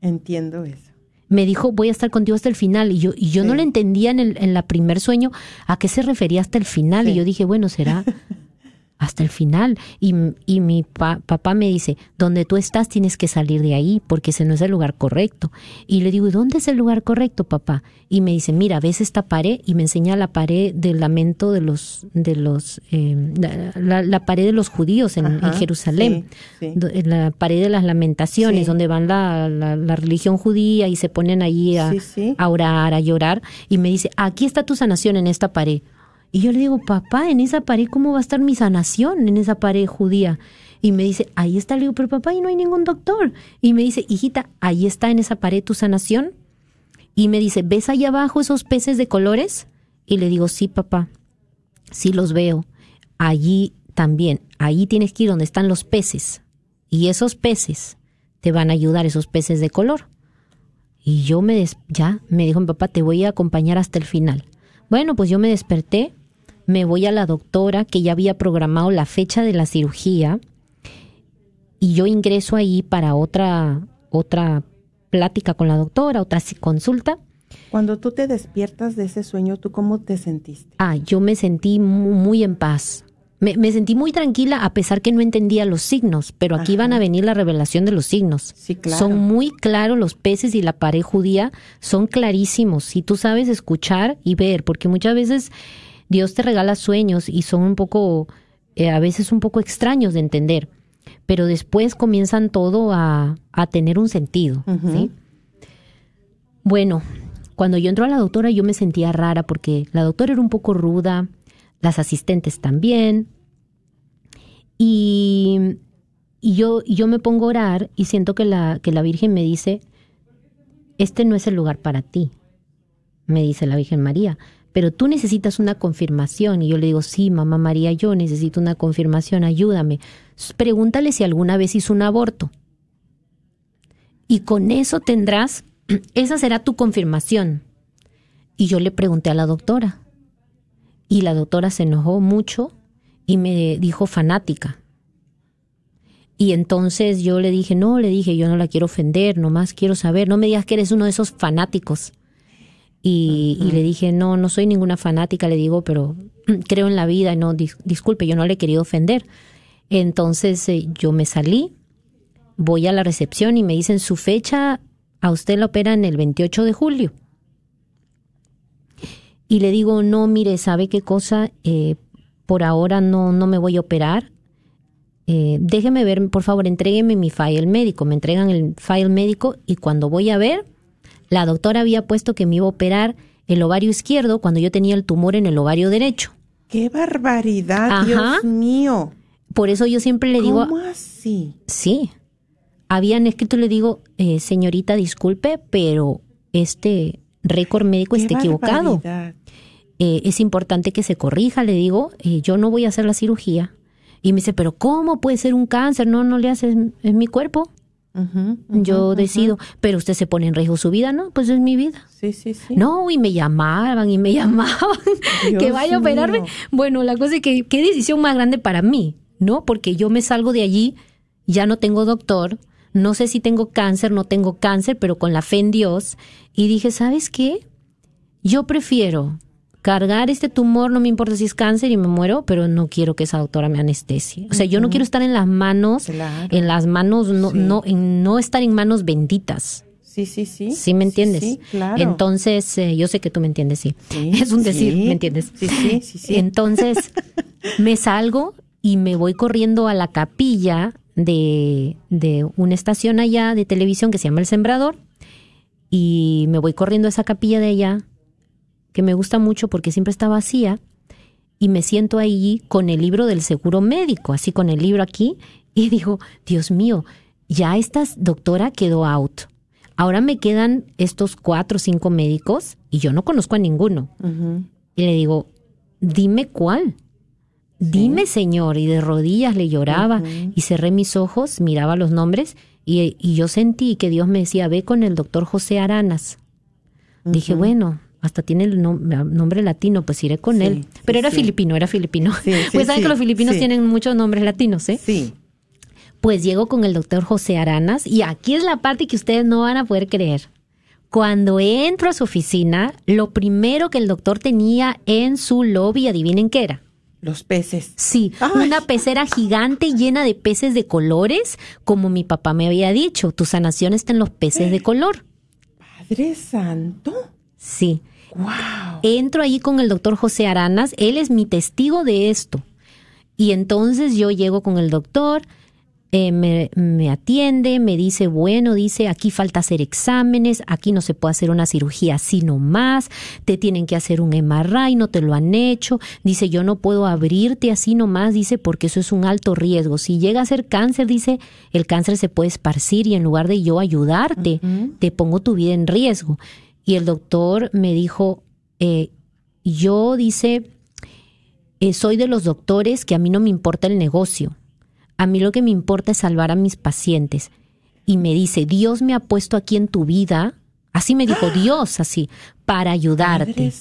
Entiendo eso. Me dijo, voy a estar contigo hasta el final. Y yo, y yo no le entendía en el en la primer sueño a qué se refería hasta el final. Sí. Y yo dije, bueno, será hasta el final. Y, y mi pa- papá me dice, donde tú estás tienes que salir de ahí porque ese no es el lugar correcto. Y le digo, ¿y dónde es el lugar correcto, papá? Y me dice, mira, ves esta pared y me enseña la pared del lamento de los, de los, eh, la, la- la pared de los judíos en, Jerusalén. sí, sí. La pared de las lamentaciones, Sí. donde van la, la, religión judía y se ponen allí a, Sí, sí. a orar, a llorar. Y me dice, aquí está tu sanación en esta pared. Y yo le digo, papá, en esa pared, ¿cómo va a estar mi sanación en esa pared judía? Y me dice, ahí está. Le digo, pero papá, ahí no hay ningún doctor. Y me dice, hijita, ahí está en esa pared tu sanación. Y me dice, ¿ves ahí abajo esos peces de colores? Y le digo, sí, papá, sí los veo. Allí también, ahí tienes que ir donde están los peces. Y esos peces te van a ayudar, esos peces de color. Y yo me des ya me dijo mi papá, te voy a acompañar hasta el final. Bueno, pues yo me desperté, me voy a la doctora que ya había programado la fecha de la cirugía y yo ingreso ahí para otra otra plática con la doctora, otra consulta Cuando tú te despiertas de ese sueño, ¿tú cómo te sentiste? Ah, yo me sentí mu- muy en paz. Me, me sentí muy tranquila a pesar que no entendía los signos, pero aquí van a venir la revelación de los signos. Sí, claro. Son muy claros los peces y la pared judía, son clarísimos. Si tú sabes escuchar y ver, porque muchas veces Dios te regala sueños y son un poco, eh, a veces un poco extraños de entender, pero después comienzan todo a, a tener un sentido. ¿sí? Bueno, cuando yo entró a la doctora yo me sentía rara porque la doctora era un poco ruda, las asistentes también. Y, y yo, yo me pongo a orar y siento que la, que la Virgen me dice, este no es el lugar para ti, me dice la Virgen María, pero tú necesitas una confirmación. Y yo le digo, sí, mamá María, yo necesito una confirmación, ayúdame. Pregúntale si alguna vez hizo un aborto. Y con eso tendrás, esa será tu confirmación. Y yo le pregunté a la doctora. Y la doctora se enojó mucho y me dijo fanática. Y entonces yo le dije, no, le dije, yo no la quiero ofender, nomás quiero saber, no me digas que eres uno de esos fanáticos. Y, y le dije, no, no soy ninguna fanática, le digo, pero creo en la vida, no, dis- disculpe, yo no le he querido ofender. Entonces eh, yo me salí, voy a la recepción y me dicen, su fecha, a usted la operan el 28 de julio. Y le digo, no, mire, ¿sabe qué cosa? Eh, por ahora no, no me voy a operar. Eh, déjeme ver, por favor, entrégueme mi file médico. Me entregan el file médico y cuando voy a ver, la doctora había puesto que me iba a operar el ovario izquierdo cuando yo tenía el tumor en el ovario derecho. ¡Qué barbaridad, Ajá. Dios mío! Por eso yo siempre le digo, ¿Cómo así? sí, habían escrito, le digo, eh, señorita, disculpe, pero este récord médico ¡Qué está equivocado. Eh, es importante que se corrija, le digo, eh, yo no voy a hacer la cirugía. Y me dice, pero ¿cómo puede ser un cáncer? No, no le haces, es mi cuerpo. Yo decido, pero usted se pone en riesgo su vida, ¿no? Pues es mi vida. Sí, sí, sí. No, y me llamaban y me llamaban que vaya a operarme. mío. Bueno, la cosa es que qué decisión más grande para mí, ¿no? Porque yo me salgo de allí, ya no tengo doctor, no sé si tengo cáncer, no tengo cáncer, pero con la fe en Dios. Y dije, ¿sabes qué? Yo prefiero cargar este tumor, no me importa si es cáncer y me muero, pero no quiero que esa doctora me anestesie. O sea, yo no quiero estar en las manos, Claro. en las manos, no, Sí. no, en no estar en manos benditas. Sí, sí, sí. ¿Sí me entiendes? Sí, claro. Entonces, eh, yo sé que tú me entiendes, sí. Sí, es un decir. ¿me entiendes? Sí, sí, sí, sí. Entonces, me salgo y me voy corriendo a la capilla de, de una estación allá de televisión que se llama El Sembrador. Y me voy corriendo a esa capilla de allá, que me gusta mucho porque siempre está vacía. Y me siento ahí con el libro del seguro médico, así con el libro aquí. Y digo, Dios mío, ya esta doctora quedó out. Ahora me quedan estos cuatro o cinco médicos y yo no conozco a ninguno. Y le digo, dime cuál. Dime, señor. Y de rodillas le lloraba y cerré mis ojos, miraba los nombres y, y yo sentí que Dios me decía, ve con el doctor José Aranas. Dije, bueno, hasta tiene el nom- nombre latino, pues iré con Sí, él. sí, Pero era sí. filipino, era filipino. Pues saben que los filipinos tienen muchos nombres latinos, ¿eh? Sí. Pues llego con el doctor José Aranas y aquí es la parte que ustedes no van a poder creer. Cuando entro a su oficina, lo primero que el doctor tenía en su lobby, adivinen qué era. Los peces. Sí, Ay. una pecera gigante llena de peces de colores, como mi papá me había dicho, tu sanación está en los peces de color. Padre Santo. Sí. Wow. Entro ahí con el doctor José Aranas, él es mi testigo de esto. Y entonces yo llego con el doctor, eh, me, me atiende, me dice, bueno, dice, aquí falta hacer exámenes, aquí no se puede hacer una cirugía así nomás, te tienen que hacer un MRI, no te lo han hecho, dice, yo no puedo abrirte así nomás, dice, porque eso es un alto riesgo. Si llega a ser cáncer, dice, el cáncer se puede esparcir y en lugar de yo ayudarte, te pongo tu vida en riesgo. Y el doctor me dijo, eh, yo, dice, eh, soy de los doctores que a mí no me importa el negocio. A mí lo que me importa es salvar a mis pacientes. Y me dice, Dios me ha puesto aquí en tu vida Así me dijo Dios, así, para ayudarte.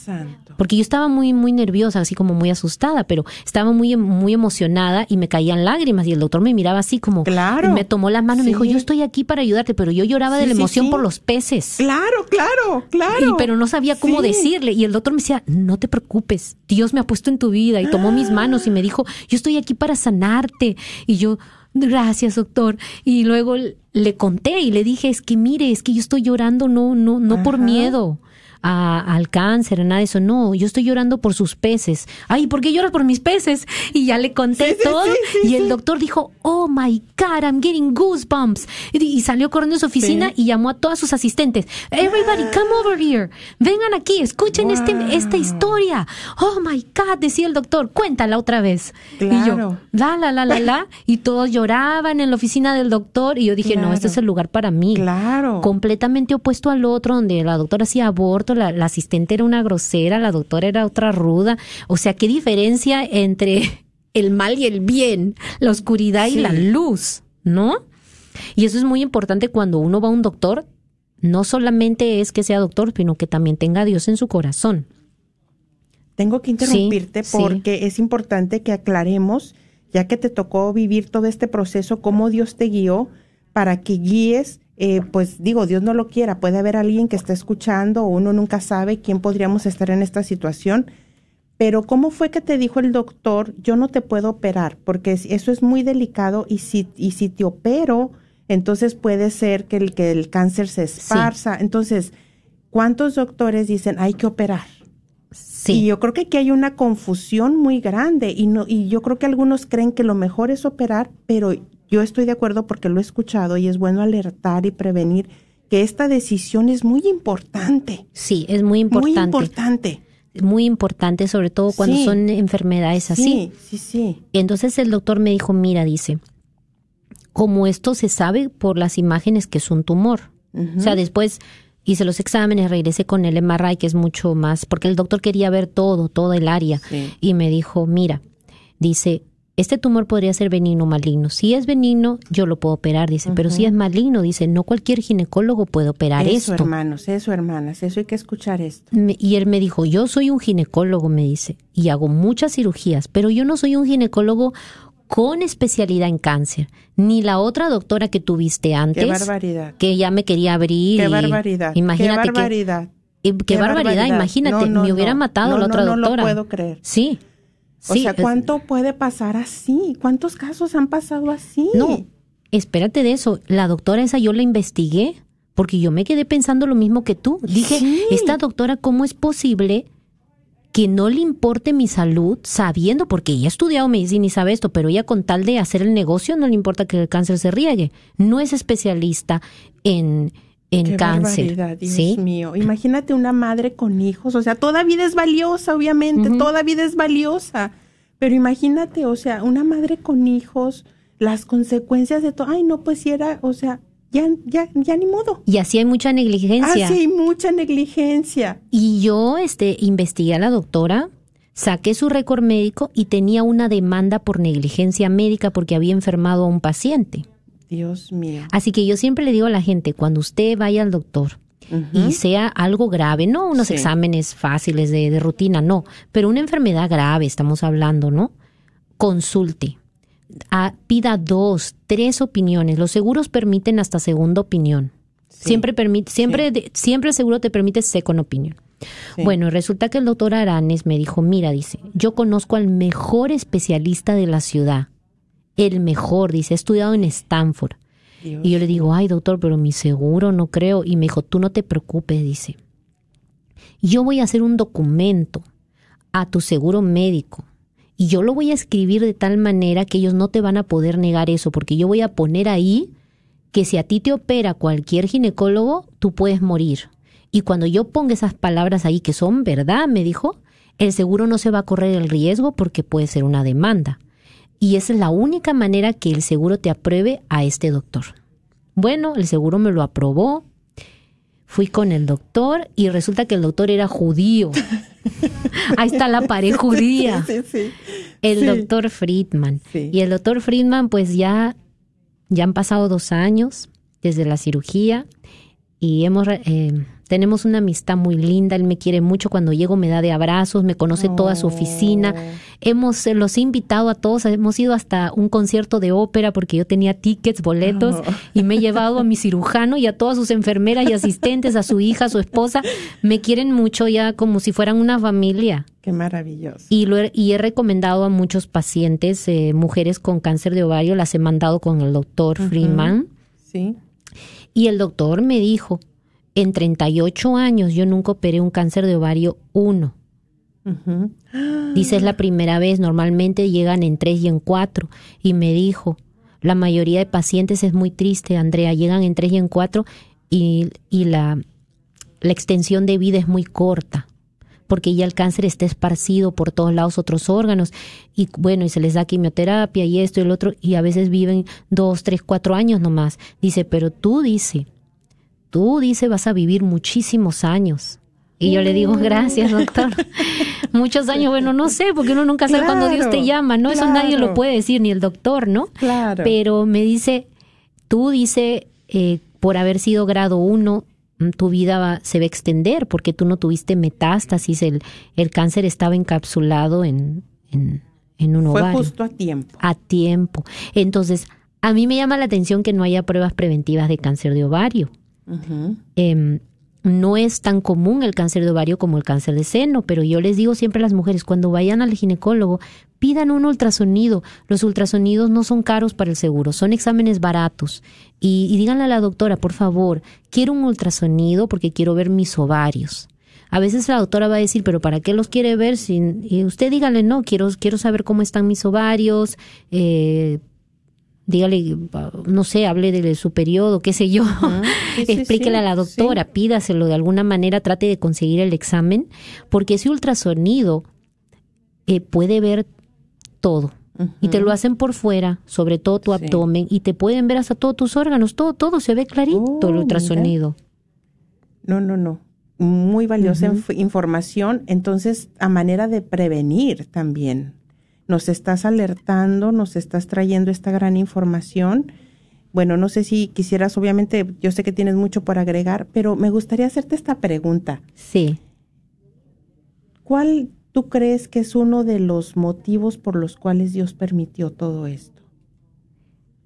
Porque yo estaba muy, muy nerviosa, así como muy asustada, pero estaba muy, muy emocionada y me caían lágrimas y el doctor me miraba así como, Claro. y me tomó las manos y me dijo, yo estoy aquí para ayudarte, pero yo lloraba de la emoción sí. por los peces. Claro, claro, claro. Y, pero no sabía cómo decirle. Y el doctor me decía, no te preocupes, Dios me ha puesto en tu vida. Y tomó mis manos y me dijo, yo estoy aquí para sanarte. Y yo, gracias, doctor. Y luego le conté y le dije, es que mire, es que yo estoy llorando no, no, no por miedo. A- al cáncer, a nada de eso. No, yo estoy llorando por sus peces. Ay, ¿por qué lloras por mis peces? Y ya le conté Sí, todo. sí, sí, y el doctor dijo, oh my God, I'm getting goosebumps. Y, y salió corriendo de su oficina y llamó a todas sus asistentes. Everybody, come over here. Vengan aquí, escuchen este, esta historia. Oh my God, decía el doctor, cuéntala otra vez. Y yo, la, la, la, la, la. Y todos lloraban en la oficina del doctor. Y yo dije, no, este es el lugar para mí. Claro. Completamente opuesto al otro, donde la doctora hacía aborto, la, la asistente era una grosera, la doctora era otra ruda. O sea, qué diferencia entre el mal y el bien, la oscuridad y la luz, ¿no? Y eso es muy importante cuando uno va a un doctor, no solamente es que sea doctor, sino que también tenga a Dios en su corazón. Tengo que interrumpirte Sí, sí. porque es importante que aclaremos, ya que te tocó vivir todo este proceso, cómo Dios te guió para que guíes, eh, pues digo, Dios no lo quiera, puede haber alguien que esté escuchando o uno nunca sabe quién podríamos estar en esta situación, pero ¿cómo fue que te dijo el doctor, yo no te puedo operar? Porque es- eso es muy delicado y si, y si te opero, entonces puede ser que el, que el cáncer se esparza. Entonces, ¿cuántos doctores dicen hay que operar? Sí. Y yo creo que aquí hay una confusión muy grande y no y yo creo que algunos creen que lo mejor es operar, pero yo estoy de acuerdo porque lo he escuchado y es bueno alertar y prevenir que esta decisión es muy importante, Sí, es muy importante. muy importante. Muy importante, sobre todo cuando Sí. son enfermedades así. Sí, sí, sí. Entonces el doctor me dijo, mira, dice, como esto se sabe por las imágenes que es un tumor. O sea, después hice los exámenes, regresé con el MRI, que es mucho más, porque el doctor quería ver todo, todo el área. Sí. Y me dijo, mira, dice, este tumor podría ser benigno o maligno. Si es benigno, yo lo puedo operar, dice, pero si es maligno, dice, no cualquier ginecólogo puede operar Eso, esto. hermanos, eso, hermanas, eso hay que escuchar esto. Me- Y él me dijo, yo soy un ginecólogo, me dice, y hago muchas cirugías, pero yo no soy un ginecólogo con especialidad en cáncer, ni la otra doctora que tuviste antes, Qué barbaridad. que ya me quería abrir. Qué y- barbaridad. Imagínate qué barbaridad. que, qué, barbaridad, imagínate, No, no, me hubiera no. matado la otra no lo doctora. puedo creer. Sí. O sea, es- ¿cuánto puede pasar así? ¿Cuántos casos han pasado así? No, espérate de eso. La doctora esa yo la investigué porque yo me quedé pensando lo mismo que tú. Dije, Sí. esta doctora, ¿cómo es posible que no le importe mi salud sabiendo, porque ella ha estudiado medicina y sabe esto, pero ella con tal de hacer el negocio no le importa que el cáncer se riegue. No es especialista en, en Qué cáncer. Dios ¿sí? mío. Imagínate una madre con hijos, o sea, toda vida es valiosa, obviamente, toda vida es valiosa. Pero imagínate, o sea, una madre con hijos, las consecuencias de todo. Ay, no, pues si era, o sea, ya, ya, ya ni modo. Y así hay mucha negligencia. Ah, sí, hay mucha negligencia. Y yo este, investigué a la doctora, saqué su récord médico y tenía una demanda por negligencia médica porque había enfermado a un paciente. Dios mío. Así que yo siempre le digo a la gente, cuando usted vaya al doctor y sea algo grave, no unos Sí. exámenes fáciles de, de rutina, no, pero una enfermedad grave estamos hablando, ¿no? Consulte. Pida dos, tres opiniones. Los seguros permiten hasta segunda opinión. Siempre permite, siempre, de- siempre el seguro te permite second opinion. Bueno, resulta que el doctor Aranes me dijo, mira, dice, yo conozco al mejor especialista de la ciudad. El mejor, dice, he estudiado en Stanford. Y yo le digo, ay doctor, pero mi seguro no creo. Y me dijo, tú no te preocupes, dice. Yo voy a hacer un documento a tu seguro médico. Y yo lo voy a escribir de tal manera que ellos no te van a poder negar eso, porque yo voy a poner ahí que si a ti te opera cualquier ginecólogo, tú puedes morir. Y cuando yo ponga esas palabras ahí que son verdad, me dijo, el seguro no se va a correr el riesgo porque puede ser una demanda. Y esa es la única manera que el seguro te apruebe a este doctor. Bueno, el seguro me lo aprobó. Fui con el doctor y resulta que el doctor era judío. Ahí está la pared judía. Sí, sí. El doctor Friedman. Y el doctor Friedman, pues ya, ya han pasado dos años desde la cirugía y hemos eh, Tenemos una amistad muy linda, él me quiere mucho, cuando llego me da de abrazos, me conoce toda su oficina. Hemos, eh, los he invitado a todos, hemos ido hasta un concierto de ópera porque yo tenía tickets, boletos, y me he llevado a mi cirujano y a todas sus enfermeras y asistentes, a su hija, a su esposa. Me quieren mucho ya como si fueran una familia. Qué maravilloso. Y, lo he, y he recomendado a muchos pacientes, eh, mujeres con cáncer de ovario, las he mandado con el doctor Freeman. Sí. Y el doctor me dijo, en 38 años yo nunca operé un cáncer de ovario 1. Dice, es la primera vez, normalmente llegan en 3 y en 4. Y me dijo, la mayoría de pacientes es muy triste, Andrea, llegan en 3 y en 4 y, y la, la extensión de vida es muy corta porque ya el cáncer está esparcido por todos lados otros órganos y bueno, y se les da quimioterapia y esto y el otro y a veces viven dos, tres, cuatro años nomás. Dice, pero tú dice, tú dice vas a vivir muchísimos años. Y yo le digo, gracias, doctor. Muchos años, bueno, no sé, porque uno nunca sabe cuándo Dios te llama, ¿no? Eso nadie lo puede decir, ni el doctor, ¿no? Claro. Pero me dice, tú dice, eh, por haber sido grado uno, mm, tu vida va- se va a extender porque tú no tuviste metástasis, el, el cáncer estaba encapsulado en, en, en un Fue ovario justo a tiempo. a tiempo. Entonces, a mí me llama la atención que no haya pruebas preventivas de cáncer de ovario. Em, no es tan común el cáncer de ovario como el cáncer de seno, pero yo les digo siempre a las mujeres, cuando vayan al ginecólogo, pidan un ultrasonido. Los ultrasonidos no son caros para el seguro, son exámenes baratos. Y, díganle a la doctora, por favor, quiero un ultrasonido porque quiero ver mis ovarios. A veces la doctora va a decir, pero ¿para qué los quiere ver? Si, y usted dígale, no, quiero, quiero saber cómo están mis ovarios, eh, dígale, no sé, hable de su periodo, qué sé yo, sí, explíquele sí, a la doctora, pídaselo de alguna manera, trate de conseguir el examen, porque ese ultrasonido eh, puede ver todo. Y te lo hacen por fuera, sobre todo tu abdomen, y te pueden ver hasta todos tus órganos, todo, todo se ve clarito Oh, el mira. ultrasonido. No, no, no. Muy valiosa inf- información. Entonces, a manera de prevenir también. Nos estás alertando, nos estás trayendo esta gran información. Bueno, no sé si quisieras, obviamente, yo sé que tienes mucho por agregar, pero me gustaría hacerte esta pregunta. Sí. ¿Cuál tú crees que es uno de los motivos por los cuales Dios permitió todo esto?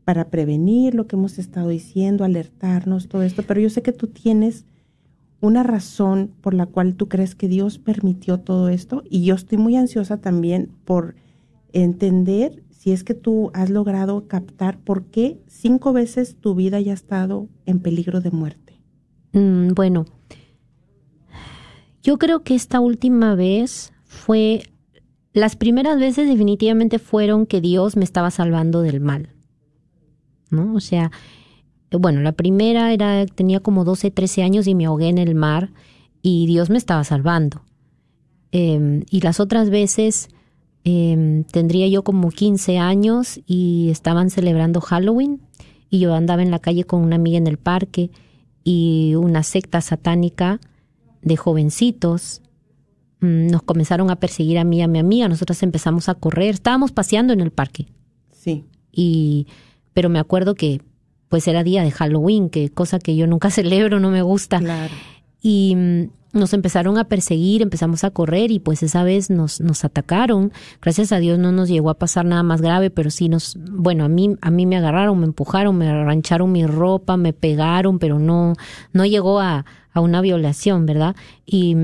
Para prevenir lo que hemos estado diciendo, alertarnos, todo esto, pero yo sé que tú tienes una razón por la cual tú crees que Dios permitió todo esto y yo estoy muy ansiosa también por entender si es que tú has logrado captar por qué cinco veces tu vida ya ha estado en peligro de muerte. Mm, bueno, yo creo que esta última vez fue, las primeras veces definitivamente fueron que Dios me estaba salvando del mal, ¿no? O sea, bueno, la primera era, tenía como 12, 13 años y me ahogué en el mar y Dios me estaba salvando. Em, y las otras veces em, tendría yo como 15 años y estaban celebrando Halloween y yo andaba en la calle con una amiga en el parque y una secta satánica de jovencitos mm, nos comenzaron a perseguir a mí y a mi amiga. Nosotros empezamos a correr, estábamos paseando en el parque Sí. y pero me acuerdo que pues era día de Halloween, que cosa que yo nunca celebro, no me gusta. Claro. Y nos empezaron a perseguir, empezamos a correr y pues esa vez nos, nos atacaron. Gracias a Dios no nos llegó a pasar nada más grave, pero sí nos, bueno, a mí, a mí me agarraron, me empujaron, me arrancharon mi ropa, me pegaron, pero no, no llegó a, a una violación, ¿verdad? Y,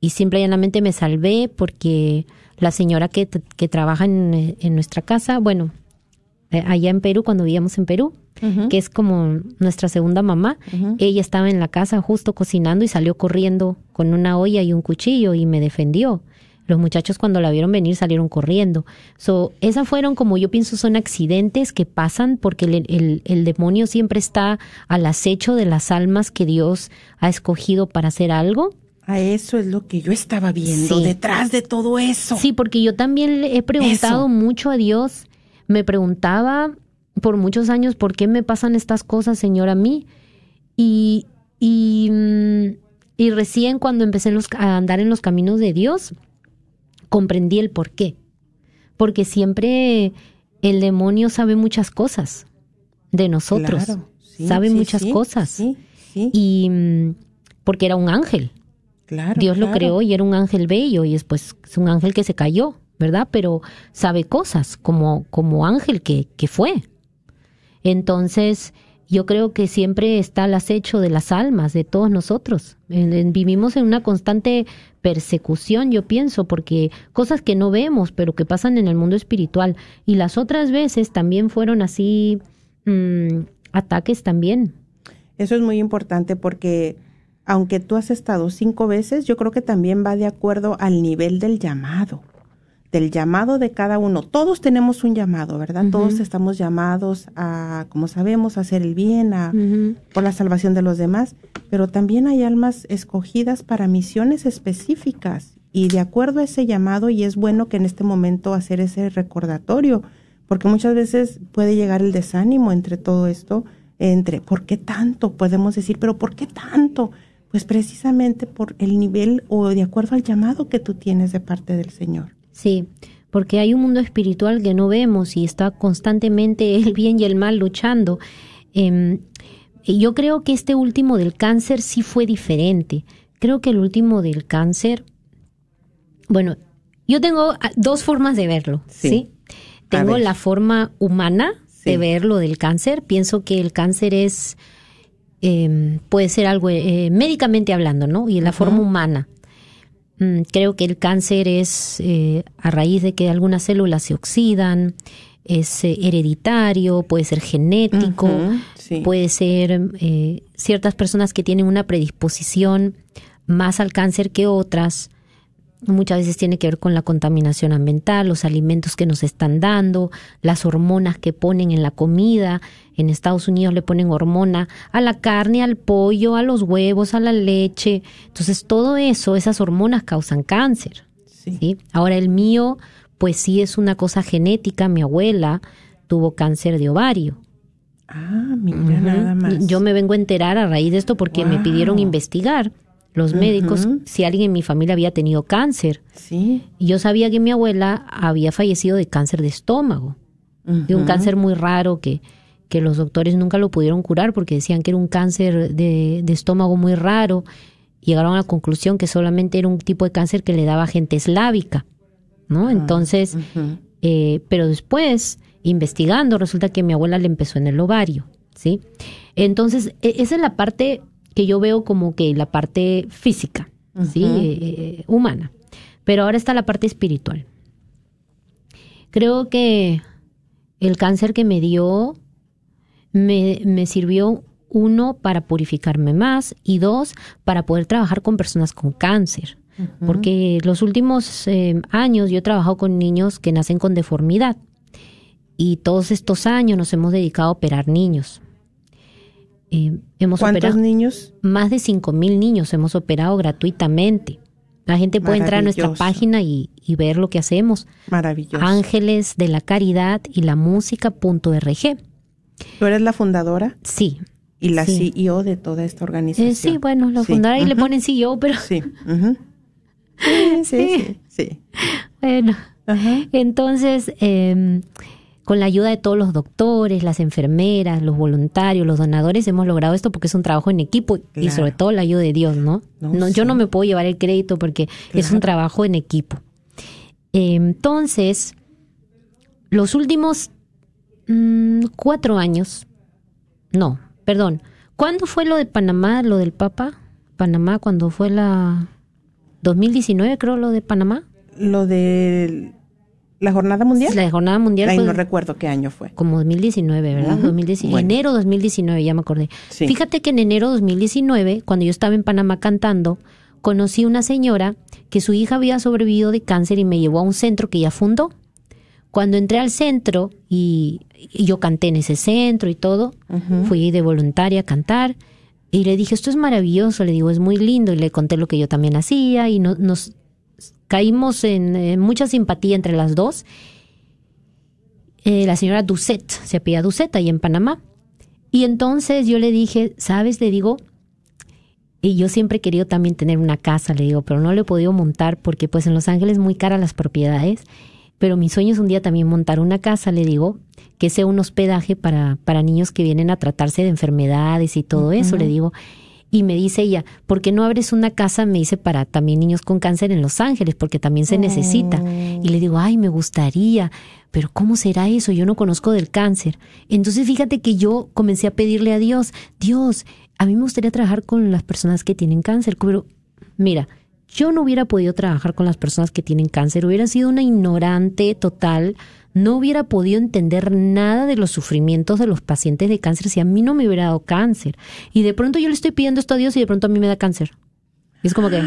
y simple llanamente me salvé porque la señora que, que trabaja en, en nuestra casa, bueno, eh, allá en Perú, cuando vivíamos en Perú, que es como nuestra segunda mamá, ella estaba en la casa justo cocinando y salió corriendo con una olla y un cuchillo y me defendió. Los muchachos cuando la vieron venir salieron corriendo. So, esas fueron como yo pienso son accidentes que pasan porque el, el- el demonio siempre está al acecho de las almas que Dios ha escogido para hacer algo. A eso es lo que yo estaba viendo Sí. detrás de todo eso. Sí, porque yo también le he preguntado Eso. mucho a Dios. Me preguntaba por muchos años por qué me pasan estas cosas, Señor, a mí. Y, y, mm, y recién cuando empecé los- a andar en los caminos de Dios, comprendí el por qué. Porque siempre el demonio sabe muchas cosas de nosotros. Claro, sí, sabe sí, muchas sí, cosas. Y mm, porque era un ángel. Claro. Dios lo creó y era un ángel bello y después es un ángel que se cayó, ¿verdad? Pero sabe cosas como, como ángel que, que fue. Entonces, yo creo que siempre está al acecho de las almas de todos nosotros. Vivimos en una constante persecución, yo pienso, porque cosas que no vemos, pero que pasan en el mundo espiritual. Y las otras veces también fueron así mm, ataques también. Eso es muy importante porque aunque tú has estado cinco veces, yo creo que también va de acuerdo al nivel del llamado, del llamado de cada uno. Todos tenemos un llamado, ¿verdad? Todos estamos llamados a, como sabemos, a hacer el bien, a, por la salvación de los demás, pero también hay almas escogidas para misiones específicas y de acuerdo a ese llamado y es bueno que en este momento hacer ese recordatorio, porque muchas veces puede llegar el desánimo entre todo esto, entre ¿por qué tanto? Podemos decir, pero ¿por qué tanto? Pues precisamente por el nivel o de acuerdo al llamado que tú tienes de parte del Señor. Sí, porque hay un mundo espiritual que no vemos y está constantemente el bien y el mal luchando. Em, yo creo que este último del cáncer sí fue diferente. Creo que el último del cáncer, bueno, yo tengo ah, dos formas de verlo, Sí. Tengo ver. la forma humana Sí. de ver lo del cáncer. Pienso que el cáncer es, em, puede ser algo eh, médicamente hablando, ¿no? Y en la forma humana. Mm, creo que el cáncer es eh, a raíz de que algunas células se oxidan, es eh, hereditario, puede ser genético, sí. puede ser eh, ciertas personas que tienen una predisposición más al cáncer que otras. Muchas veces tiene que ver con la contaminación ambiental, los alimentos que nos están dando, las hormonas que ponen en la comida. En Estados Unidos le ponen hormona a la carne, al pollo, a los huevos, a la leche. Entonces todo eso, esas hormonas causan cáncer. Sí. ¿sí? Ahora el mío, pues sí es una cosa genética. Mi abuela tuvo cáncer de ovario. Ah, mira Ujú. nada más. Yo me vengo a enterar a raíz de esto porque me pidieron investigar los médicos si alguien en mi familia había tenido cáncer. Sí. Y yo sabía que mi abuela había fallecido de cáncer de estómago, de un cáncer muy raro que, que los doctores nunca lo pudieron curar porque decían que era un cáncer de, de estómago muy raro. Llegaron a la conclusión que solamente era un tipo de cáncer que le daba gente eslábica, ¿no? Entonces, Ujú. eh, pero después, investigando, resulta que mi abuela le empezó en el ovario, ¿sí? Entonces, e- esa es la parte que yo veo como que la parte física, ¿sí? Eh, eh, humana. Pero ahora está la parte espiritual. Creo que el cáncer que me dio me, me sirvió, uno, para purificarme más y dos, para poder trabajar con personas con cáncer. Porque los últimos eh, años yo he trabajado con niños que nacen con deformidad y todos estos años nos hemos dedicado a operar niños. Eh, hemos ¿Cuántos operado niños? más de cinco mil niños hemos operado gratuitamente. La gente puede entrar a nuestra página y, y ver lo que hacemos. Maravilloso. Ángeles de la Caridad y la Música.org. ¿Tú eres la fundadora Sí. y la Sí. CEO de toda esta organización? Eh, sí, bueno, lo Sí. fundaron y le ponen CEO, pero Sí. Sí, sí, sí, sí. bueno. Entonces, eh, con la ayuda de todos los doctores, las enfermeras, los voluntarios, los donadores, hemos logrado esto porque es un trabajo en equipo y sobre todo la ayuda de Dios, ¿no? No. Yo no me puedo llevar el crédito porque es un trabajo en equipo. Eh, entonces, los últimos mm, cuatro años, no, perdón, ¿cuándo fue lo de Panamá, lo del Papa? Panamá, cuando fue la 2019, creo, lo de Panamá. Lo de la jornada mundial. La jornada mundial Ay, fue no recuerdo qué año fue. como 2019, ¿verdad? Ujú. 2019, Bueno. Enero 2019, ya me acordé. Sí. Fíjate que en enero 2019, cuando yo estaba en Panamá cantando, conocí una señora que su hija había sobrevivido de cáncer y me llevó a un centro que ella fundó. Cuando entré al centro y, y yo canté en ese centro y todo, fui de voluntaria a cantar y le dije, esto es maravilloso, le digo, es muy lindo y le conté lo que yo también hacía y no- nos caímos en, en mucha simpatía entre las dos. Eh, la señora Doucet, se apellida Doucet ahí en Panamá. Y entonces yo le dije, ¿sabes? Le digo, y yo siempre he querido también tener una casa, le digo, pero no le he podido montar porque pues en Los Ángeles muy caras las propiedades. Pero mi sueño es un día también montar una casa, le digo, que sea un hospedaje para, para niños que vienen a tratarse de enfermedades y todo eso, le digo. Y me dice ella, ¿por qué no abres una casa? Me dice, para también niños con cáncer en Los Ángeles, porque también se necesita. Y le digo, ay, me gustaría, pero ¿cómo será eso? Yo no conozco del cáncer. Entonces fíjate que yo comencé a pedirle a Dios, Dios, a mí me gustaría trabajar con las personas que tienen cáncer, pero mira, yo no hubiera podido trabajar con las personas que tienen cáncer, hubiera sido una ignorante total, no hubiera podido entender nada de los sufrimientos de los pacientes de cáncer si a mí no me hubiera dado cáncer. Y de pronto yo le estoy pidiendo esto a Dios y de pronto a mí me da cáncer. Y es como que,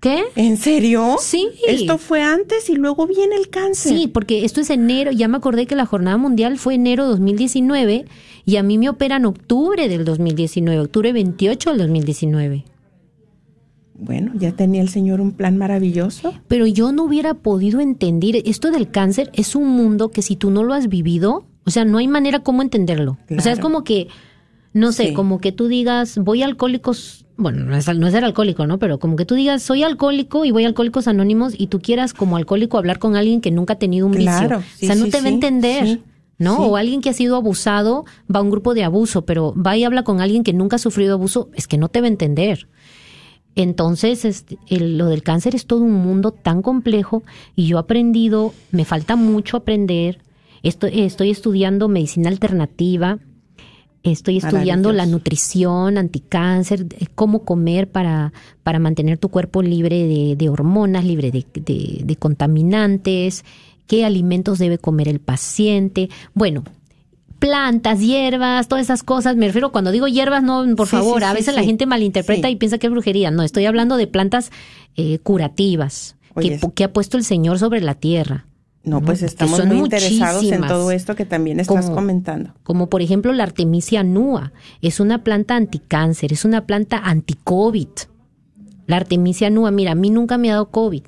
¿qué? ¿En serio? Sí. Esto fue antes y luego viene el cáncer. Sí, porque esto es enero, ya me acordé que la jornada mundial fue enero 2019 y a mí me operan octubre del 2019, octubre 28 del 2019. Bueno, ya tenía el Señor un plan maravilloso. Pero yo no hubiera podido entender, esto del cáncer es un mundo que si tú no lo has vivido, o sea, no hay manera cómo entenderlo. O sea, es como que, no sé, Sí. como que tú digas, voy a alcohólicos, bueno, no es, no es ser alcohólico, ¿no? Pero como que tú digas, soy alcohólico y voy a alcohólicos anónimos y tú quieras como alcohólico hablar con alguien que nunca ha tenido un Claro, vicio. sí, o sea, no sí, te va a entender. ¿No? sí. O alguien que ha sido abusado va a un grupo de abuso, pero va y habla con alguien que nunca ha sufrido abuso, es que no te va a entender. Entonces, este, el- lo del cáncer es todo un mundo tan complejo y yo he aprendido, me falta mucho aprender. Estoy, estoy estudiando medicina alternativa, estoy estudiando la nutrición, anticáncer, cómo comer para, para mantener tu cuerpo libre de, de hormonas, libre de, de- de contaminantes, qué alimentos debe comer el paciente. Bueno, plantas, hierbas, todas esas cosas. Me refiero cuando digo hierbas, no, por Sí, favor, sí, a sí, veces la gente malinterpreta y piensa que es brujería. No, estoy hablando de plantas eh, curativas que, Oye, que ha puesto el Señor sobre la tierra. No, pues estamos muy interesados en todo esto que también estás Como- comentando. Como por ejemplo la Artemisia annua. Es una planta anticáncer, es una planta anti-COVID. La Artemisia annua, mira, a mí nunca me ha dado COVID.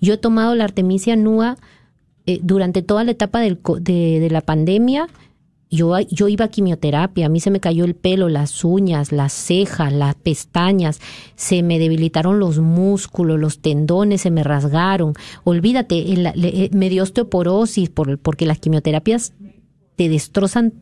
Yo he tomado la Artemisia annua eh, durante toda la etapa del de la pandemia. Yo, yo iba a quimioterapia, a mí se me cayó el pelo, las uñas, las cejas, las pestañas, se me debilitaron los músculos, los tendones se me rasgaron. Olvídate, el- le- eh, me dio osteoporosis por, porque las quimioterapias te destrozan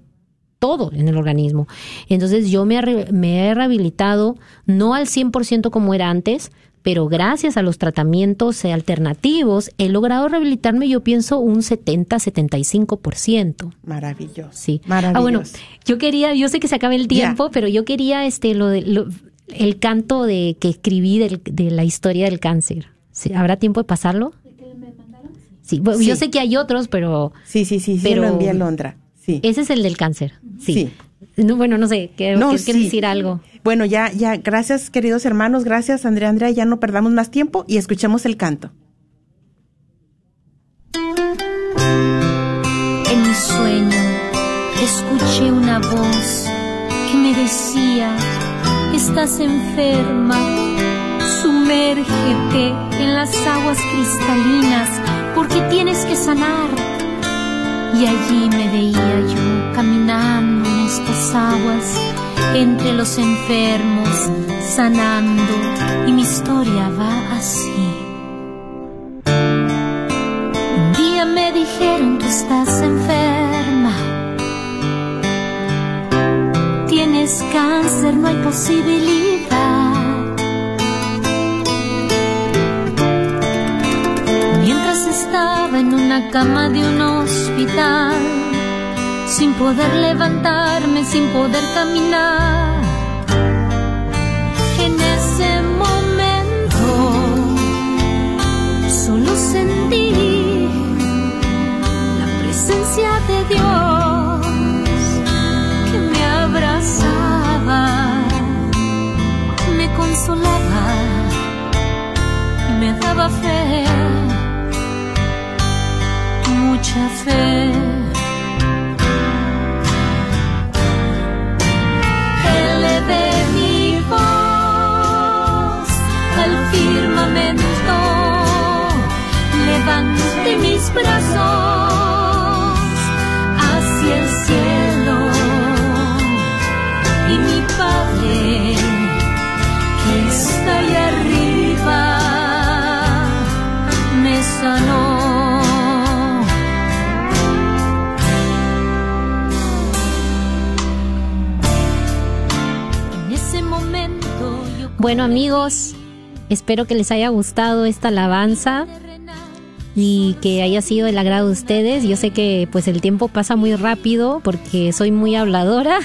todo en el organismo. Entonces yo me he rehabilitado, no al 100% como era antes, pero gracias a los tratamientos eh, alternativos he logrado rehabilitarme, yo pienso, un 70-75%. Maravilloso. Sí. Maravilloso. Ah, bueno, yo quería, yo sé que se acaba el tiempo, pero yo quería este lo de lo- el canto de que escribí del- de la historia del cáncer. Sí, ¿Habrá tiempo de pasarlo? Sí, bueno, yo Sí. sé que hay otros, pero Sí, sí, sí, sí, Pero- lo envía Londra. Sí. ese es el del cáncer. Sí. Sí. No, bueno, no sé, ¿qué, No, sí. decir algo? Bueno, ya, ya, gracias queridos hermanos, gracias Andrea, Andrea, ya no perdamos más tiempo y escuchemos el canto. En mi sueño escuché una voz que me decía, estás enferma, sumérgete en las aguas cristalinas porque tienes que sanar. Y allí me veía yo caminando estas aguas entre los enfermos, sanando. Y mi historia va así. Un día me dijeron, tú estás enferma. Tienes cáncer, no hay posibilidad. Mientras estaba en una cama de un hospital, sin poder levantarme, sin poder caminar. En ese momento solo sentí la presencia de Dios que me abrazaba, me consolaba y me daba fe, mucha fe. hacia el cielo y mi Padre que está allá arriba me sanó. En ese momento yo... Bueno amigos, espero que les haya gustado esta alabanza y que haya sido el agrado de ustedes. Yo sé que pues el tiempo pasa muy rápido porque soy muy habladora.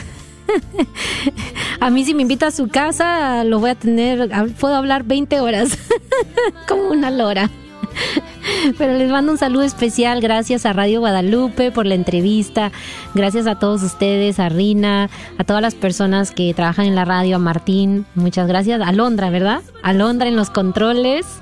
a mí si me invita a su casa lo voy a tener, puedo hablar 20 horas como una lora. Pero les mando un saludo especial. Gracias a Radio Guadalupe por la entrevista. Gracias a todos ustedes, a Rina, a todas las personas que trabajan en la radio, a Martín. Muchas gracias. A Londra, ¿verdad? A Londra en los controles.